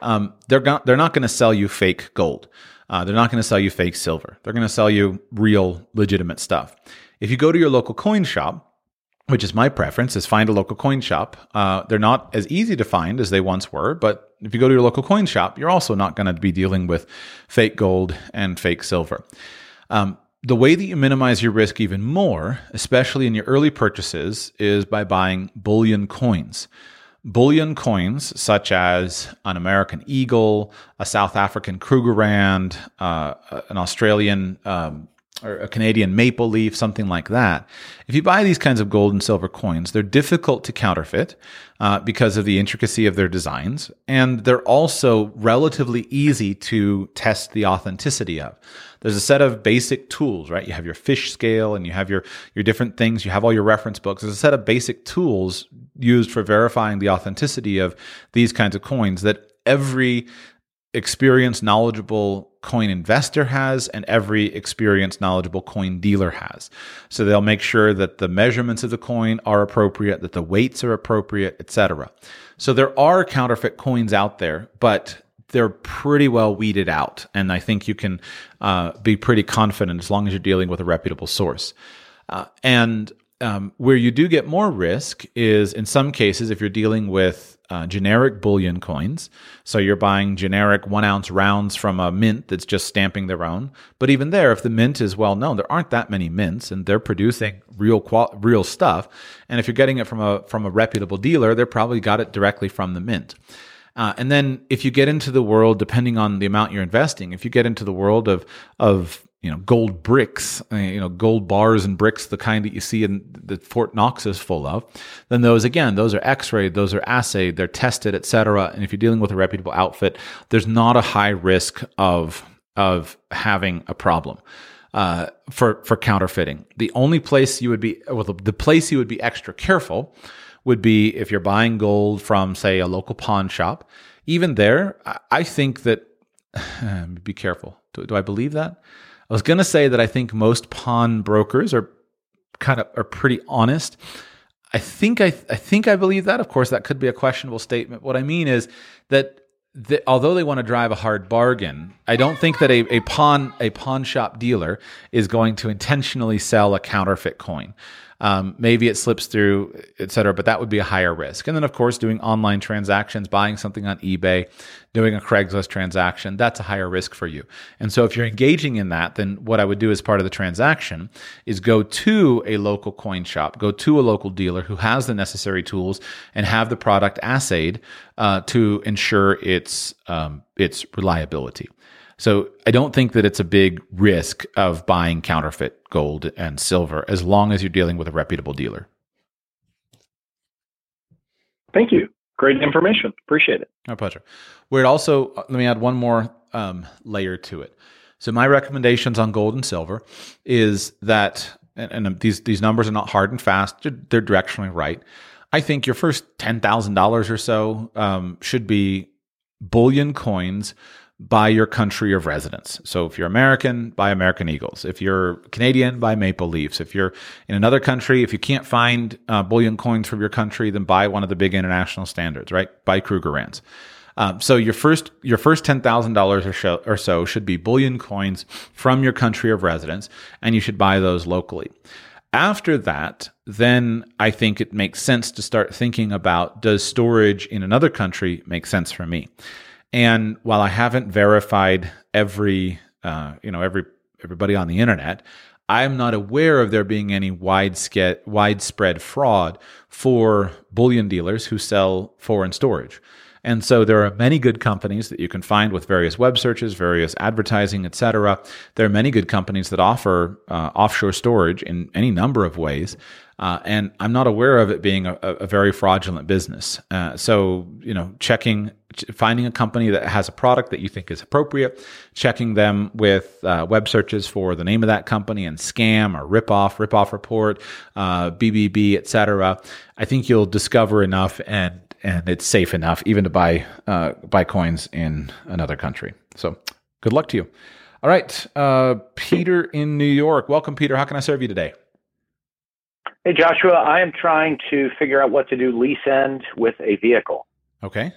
um, they're go- they're not going to sell you fake gold. Uh, they're not going to sell you fake silver. They're going to sell you real, legitimate stuff. If you go to your local coin shop, which is my preference, is find a local coin shop. Uh, they're not as easy to find as they once were, but if you go to your local coin shop, you're also not going to be dealing with fake gold and fake silver. Um, the way that you minimize your risk even more, especially in your early purchases, is by buying bullion coins bullion coins such as an American eagle, a South African Krugerrand, uh, an Australian um, or a Canadian maple leaf, something like that. If you buy these kinds of gold and silver coins, they're difficult to counterfeit uh, because of the intricacy of their designs, and they're also relatively easy to test the authenticity of. There's a set of basic tools, right? You have your fish scale and you have your your different things. You have all your reference books. There's a set of basic tools used for verifying the authenticity of these kinds of coins that every experienced, knowledgeable coin investor has and every experienced, knowledgeable coin dealer has. So they'll make sure that the measurements of the coin are appropriate, that the weights are appropriate, etc. So there are counterfeit coins out there, but they're pretty well weeded out. And I think you can uh, be pretty confident as long as you're dealing with a reputable source. Uh, and um, where you do get more risk is in some cases if you're dealing with uh, generic bullion coins. So you're buying generic one ounce rounds from a mint that's just stamping their own. But even there, if the mint is well known, there aren't that many mints, and they're producing real qual- real stuff. And if you're getting it from a from a reputable dealer, they're probably got it directly from the mint. Uh, and then if you get into the world, depending on the amount you're investing, if you get into the world of of you know gold bricks, uh, you know gold bars and bricks, the kind that you see in the Fort Knox is full of, then those again, those are X-rayed, those are assayed, they're tested, etc. And if you're dealing with a reputable outfit, there's not a high risk of of having a problem. Uh, for for counterfeiting, the only place you would be well, the, the place you would be extra careful would be if you're buying gold from, say, a local pawn shop. Even there, I think that, <sighs> be careful. Do, do I believe that? I was going to say that I think most pawn brokers are kind of are pretty honest. I think I, I think I believe that. Of course, that could be a questionable statement. What I mean is that the, although they want to drive a hard bargain, I don't think that a, a pawn a pawn shop dealer is going to intentionally sell a counterfeit coin. Um, maybe it slips through, et cetera, but that would be a higher risk. And then, of course, doing online transactions, buying something on eBay, doing a Craigslist transaction, that's a higher risk for you. And so, if you're engaging in that, then what I would do as part of the transaction is go to a local coin shop, go to a local dealer who has the necessary tools and have the product assayed uh, to ensure its um, its reliability. So I don't think that it's a big risk of buying counterfeit gold and silver as long as you're dealing with a reputable dealer. Thank you. Great information. Appreciate it. My pleasure. Where it also, uh, let me add one more um, layer to it. So my recommendations on gold and silver is that, and, and these these numbers are not hard and fast; they're, they're directionally right. I think your first ten thousand dollars or so um, should be bullion coins buy your country of residence. So if you're American, buy American Eagles. If you're Canadian, buy Maple Leafs. If you're in another country, if you can't find uh, bullion coins from your country, then buy one of the big international standards, right? Buy Krugerrands. Um, so your first your first ten thousand dollars or so should be bullion coins from your country of residence, and you should buy those locally. After that, then I think it makes sense to start thinking about does storage in another country make sense for me? And while I haven't verified every, uh, you know, every everybody on the internet, I'm not aware of there being any widespread widespread fraud for bullion dealers who sell foreign storage. And so there are many good companies that you can find with various web searches, various advertising, etc. There are many good companies that offer uh, offshore storage in any number of ways. Uh, and I'm not aware of it being a, a very fraudulent business. Uh, so, you know, checking, finding a company that has a product that you think is appropriate, checking them with uh, web searches for the name of that company and scam or ripoff, ripoff report, BBB, uh, etc. I think you'll discover enough and and it's safe enough even to buy uh, buy coins in another country. So, good luck to you. All right, uh, Peter in New York. Welcome, Peter. How can I serve you today? Hey, Joshua. I am trying to figure out what to do lease end with a vehicle. Okay.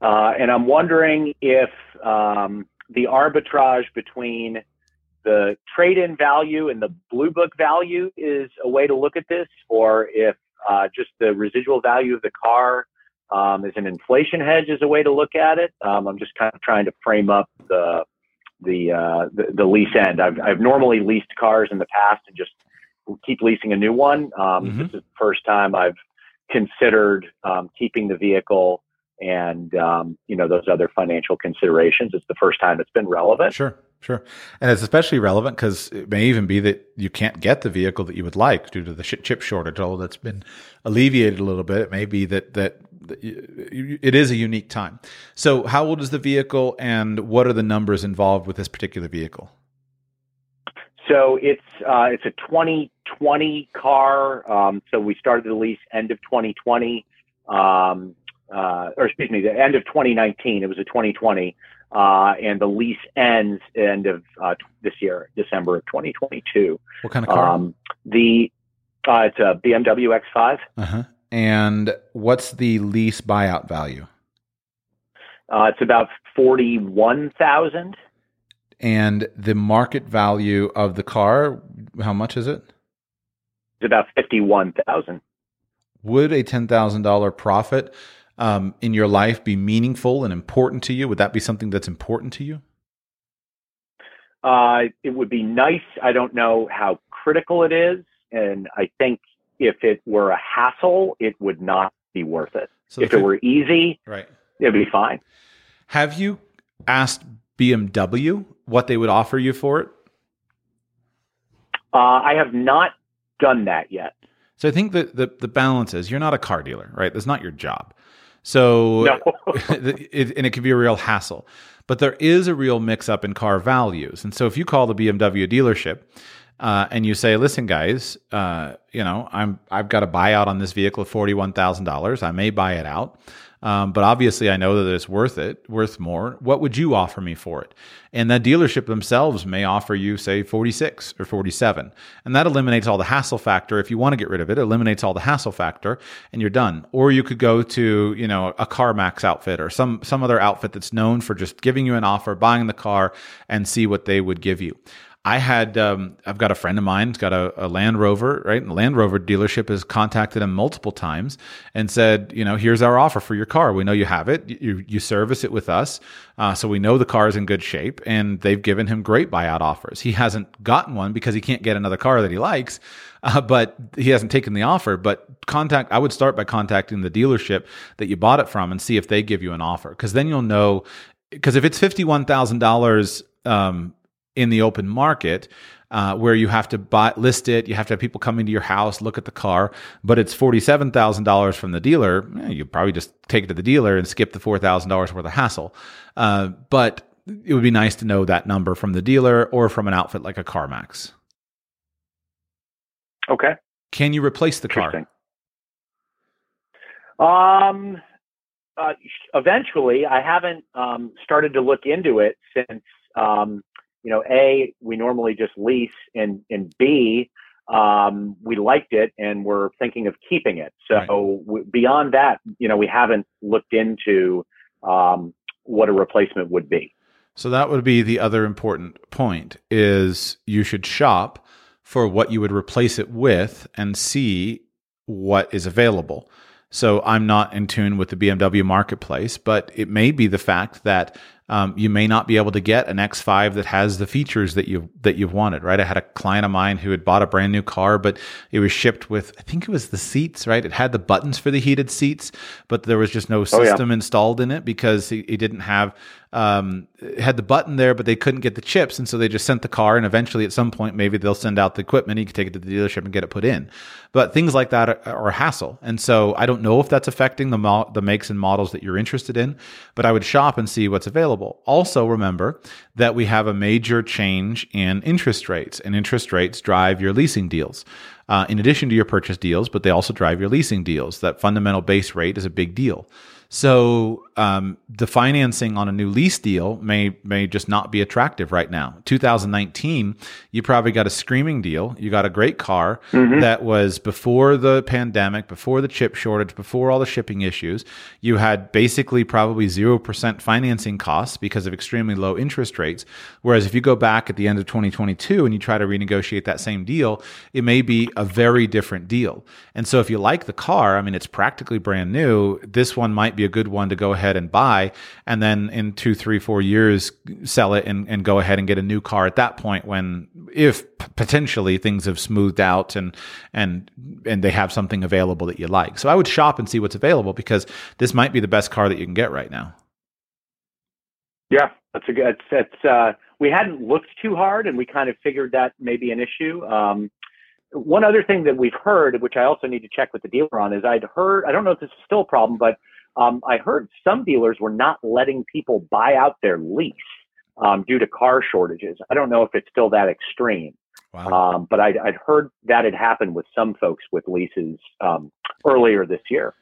Uh, and I'm wondering if um, the arbitrage between the trade in value and the blue book value is a way to look at this, or if uh, just the residual value of the car um, is an inflation hedge is a way to look at it. Um, I'm just kind of trying to frame up the the, uh, the, the lease end. I've I've normally leased cars in the past and just keep leasing a new one. Um, mm-hmm. This is the first time I've considered um, keeping the vehicle and um, you know those other financial considerations. It's the first time it's been relevant. Sure. Sure. And it's especially relevant because it may even be that you can't get the vehicle that you would like due to the chip shortage, although that's been alleviated a little bit. It may be that, that it is a unique time. So, how old is the vehicle and what are the numbers involved with this particular vehicle? So, it's, uh, it's a 2020 car. Um, so, we started the lease end of 2020. Um, uh, or excuse me, the end of 2019. It was a 2020 uh, and the lease ends end of uh, this year, December of 2022. What kind of car? Um, the uh, it's a BMW X5. Uh-huh. And what's the lease buyout value? Uh, it's about forty-one thousand. And the market value of the car, how much is it? It's about fifty-one thousand. Would a ten thousand dollar profit um, in your life be meaningful and important to you? Would that be something that's important to you? Uh, it would be nice. I don't know how critical it is. And I think if it were a hassle, it would not be worth it. So if it were easy, right, it'd be fine. Have you asked BMW what they would offer you for it? Uh, I have not done that yet. So I think that the, the balance is you're not a car dealer, right? That's not your job. So, no. <laughs> it, and it can be a real hassle. But there is a real mix up in car values. And so if you call the BMW dealership uh, and you say, listen, guys, uh, you know, I'm, I've got a buyout on this vehicle of $41,000. I may buy it out. Um, but obviously, I know that it's worth it, worth more. What would you offer me for it? And that dealership themselves may offer you, say, 46 or 47. And that eliminates all the hassle factor. If you want to get rid of it, it eliminates all the hassle factor and you're done. Or you could go to, you know, a CarMax outfit or some, some other outfit that's known for just giving you an offer, buying the car and see what they would give you. I had um, I've got a friend of mine, got a, a Land Rover, right? And the Land Rover dealership has contacted him multiple times and said, you know, here's our offer for your car. We know you have it. You you service it with us, uh, so we know the car is in good shape. And they've given him great buyout offers. He hasn't gotten one because he can't get another car that he likes. <laughs> Uh, but he hasn't taken the offer. But contact, I would start by contacting the dealership that you bought it from and see if they give you an offer, because then you'll know. Because if it's fifty one thousand um, dollars in the open market uh, where you have to buy, list it, you have to have people come into your house, look at the car, but it's forty-seven thousand dollars from the dealer. You probably just take it to the dealer and skip the four thousand dollars worth of hassle. Uh, but it would be nice to know that number from the dealer or from an outfit like a CarMax. Okay. Can you replace the car? Um, uh, eventually, I haven't um, started to look into it since um, you know, A, we normally just lease, and and B, um, we liked it and we're thinking of keeping it. So right. w- beyond that, you know, we haven't looked into um, what a replacement would be. So that would be the other important point: is you should shop for what you would replace it with and see what is available. So I'm not in tune with the BMW marketplace, but it may be the fact that um, you may not be able to get an X5 that has the features that you that you've wanted, right? I had a client of mine who had bought a brand new car, but it was shipped with I think it was the seats, right? It had the buttons for the heated seats, but there was just no system oh, yeah. installed in it because he, he didn't have um, had the button there, but they couldn't get the chips, and so they just sent the car. And eventually, at some point, maybe they'll send out the equipment. You can take it to the dealership and get it put in. But things like that are, are a hassle, and so I don't know if that's affecting the mo- the makes and models that you're interested in. But I would shop and see what's available. Also, remember that we have a major change in interest rates, and interest rates drive your leasing deals. Uh, in addition to your purchase deals, but they also drive your leasing deals. That fundamental base rate is a big deal. So um, the financing on a new lease deal may may just not be attractive right now. 2019, you probably got a screaming deal. You got a great car mm-hmm. that was before the pandemic, before the chip shortage, before all the shipping issues. You had basically probably zero percent financing costs because of extremely low interest rates. Whereas if you go back at the end of 2022 and you try to renegotiate that same deal, it may be a very different deal. And so if you like the car, I mean, it's practically brand new. This one might be a good one to go ahead and buy, and then in two, three, four years sell it and, and go ahead and get a new car at that point when if potentially things have smoothed out and and and they have something available that you like. So I would shop and see what's available because this might be the best car that you can get right now. Yeah, that's a good. That's uh, we hadn't looked too hard, and we kind of figured that may be an issue. Um, one other thing that we've heard, which I also need to check with the dealer on, is I'd heard I don't know if this is still a problem, but um, I heard some dealers were not letting people buy out their lease um, due to car shortages. I don't know if it's still that extreme. Wow. Um, but I'd, I'd, heard that had happened with some folks with leases um, earlier this year.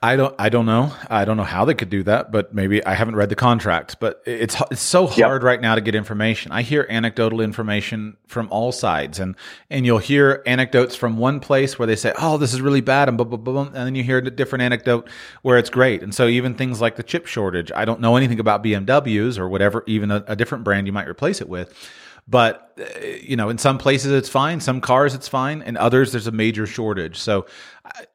I don't. I don't know. I don't know how they could do that, but maybe I haven't read the contract. But it's it's so hard yep. right now to get information. I hear anecdotal information from all sides, and and you'll hear anecdotes from one place where they say, "Oh, this is really bad," and blah, blah, blah, and then you hear a different anecdote where it's great. And so even things like the chip shortage, I don't know anything about BMWs or whatever, even a, a different brand you might replace it with. But uh, you know, in some places it's fine, some cars it's fine, and others there's a major shortage. So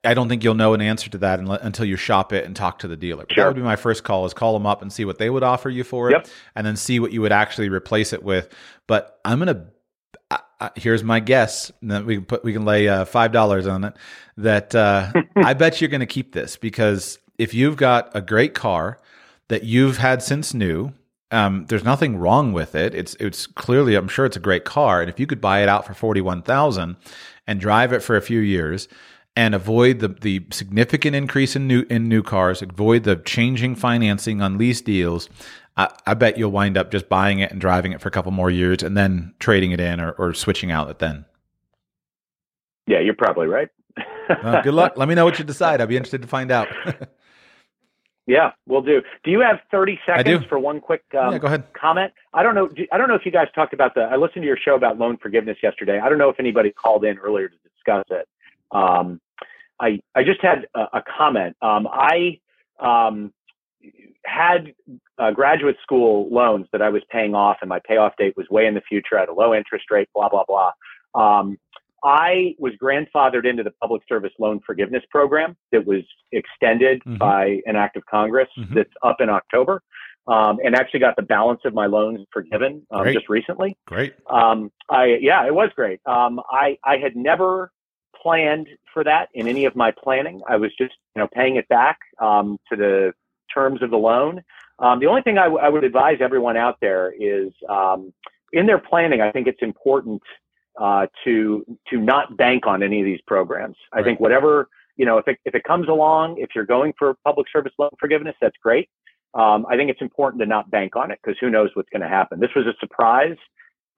I don't think you'll know an answer to that until you shop it and talk to the dealer. Sure. That would be my first call: is call them up and see what they would offer you for it, yep. and then see what you would actually replace it with. But I'm gonna. Uh, here's my guess. That we can put we can lay uh, five dollars on it. That uh, <laughs> I bet you're going to keep this because if you've got a great car that you've had since new um, there's nothing wrong with it. It's it's clearly I'm sure it's a great car, and if you could buy it out for forty one thousand and drive it for a few years and avoid the the significant increase in new in new cars, avoid the changing financing on lease deals, I, I bet you'll wind up just buying it and driving it for a couple more years and then trading it in or, or switching out it then. Yeah, you're probably right. well, good luck. Let me know what you decide. I'd be interested to find out. <laughs> Yeah, we'll do. Do you have 30 seconds for one quick um, yeah, go ahead. comment? I don't know. I don't know if you guys talked about the. I listened to your show about loan forgiveness yesterday. I don't know if anybody called in earlier to discuss it. Um, I I just had a, a comment. Um, I um, had uh, graduate school loans that I was paying off, and my payoff date was way in the future at a low interest rate. Blah blah blah. I was grandfathered into the Public Service Loan Forgiveness Program that was extended mm-hmm. by an act of Congress mm-hmm. that's up in October, um, and actually got the balance of my loans forgiven um, just recently. Great. Um, I yeah, it was great. Um, I I had never planned for that in any of my planning. I was just you know paying it back um, to the terms of the loan. Um, the only thing I, w- I would advise everyone out there is in their planning. I think it's important uh, to to not bank on any of these programs. I right. think whatever you know, if it if it comes along, if you're going for public service loan forgiveness, that's great. Um, I think it's important to not bank on it because who knows what's going to happen. This was a surprise.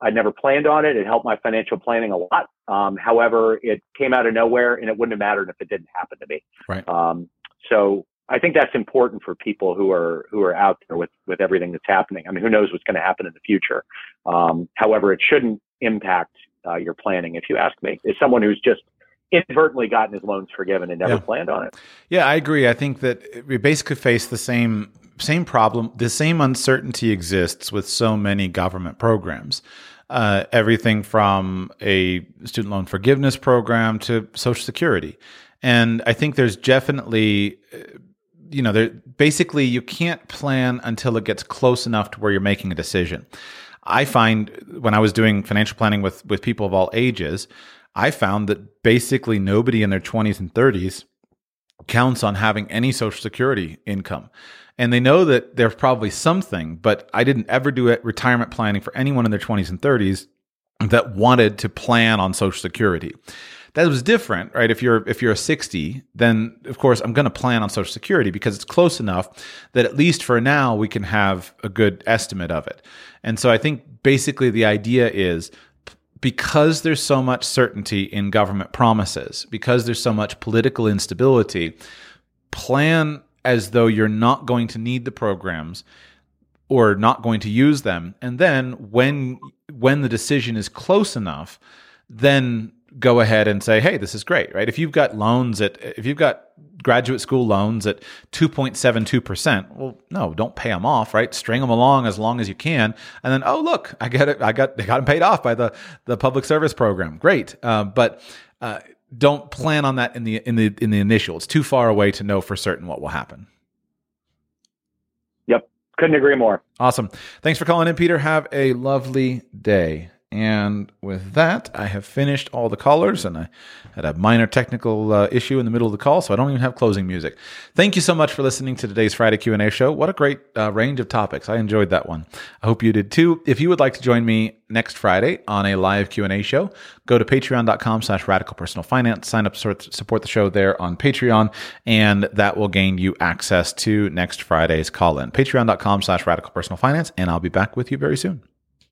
I'd never planned on it. It helped my financial planning a lot. Um, however, it came out of nowhere, and it wouldn't have mattered if it didn't happen to me. Right. Um, so I think that's important for people who are who are out there with with everything that's happening. I mean, who knows what's going to happen in the future? Um, however, it shouldn't impact uh, your planning, if you ask me. Is someone who's just inadvertently gotten his loans forgiven and never yeah. planned on it. Yeah, I agree. I think that we basically face the same same problem. The same uncertainty exists with so many government programs. Uh, everything from a student loan forgiveness program to Social Security, and I think there's definitely. You know, there basically you can't plan until it gets close enough to where you're making a decision. I find when I was doing financial planning with with people of all ages, I found that basically nobody in their 20s and 30s counts on having any social security income. And they know that there's probably something, but I didn't ever do retirement planning for anyone in their 20s and 30s that wanted to plan on social security that was different, right? If you're if you're a 60, then of course I'm going to plan on Social Security because it's close enough that at least for now we can have a good estimate of it. And so I think basically the idea is because there's so much certainty in government promises, because there's so much political instability, plan as though you're not going to need the programs or not going to use them. And then when when the decision is close enough, then go ahead and say, "Hey, this is great," right? If you've got loans at if you've got graduate school loans at 2.72%, well, no, don't pay them off, right? String them along as long as you can, and then, oh, look, I get it, I got they got them paid off by the the public service program, great, uh, but. Uh, don't plan on that in the in the in the initial. It's too far away to know for certain what will happen. Yep, couldn't agree more. Awesome. Thanks for calling in, Peter. Have a lovely day. And with that, I have finished all the callers, and I had a minor technical uh, issue in the middle of the call, so I don't even have closing music. Thank you so much for listening to today's Friday Q and A show. What a great uh, range of topics! I enjoyed that one. I hope you did too. If you would like to join me next Friday on a live Q and A show, go to Patreon.com/slash Radical Personal Finance. Sign up to support the show there on Patreon, and that will gain you access to next Friday's call in. Patreon.com/slash Radical Personal Finance, and I'll be back with you very soon.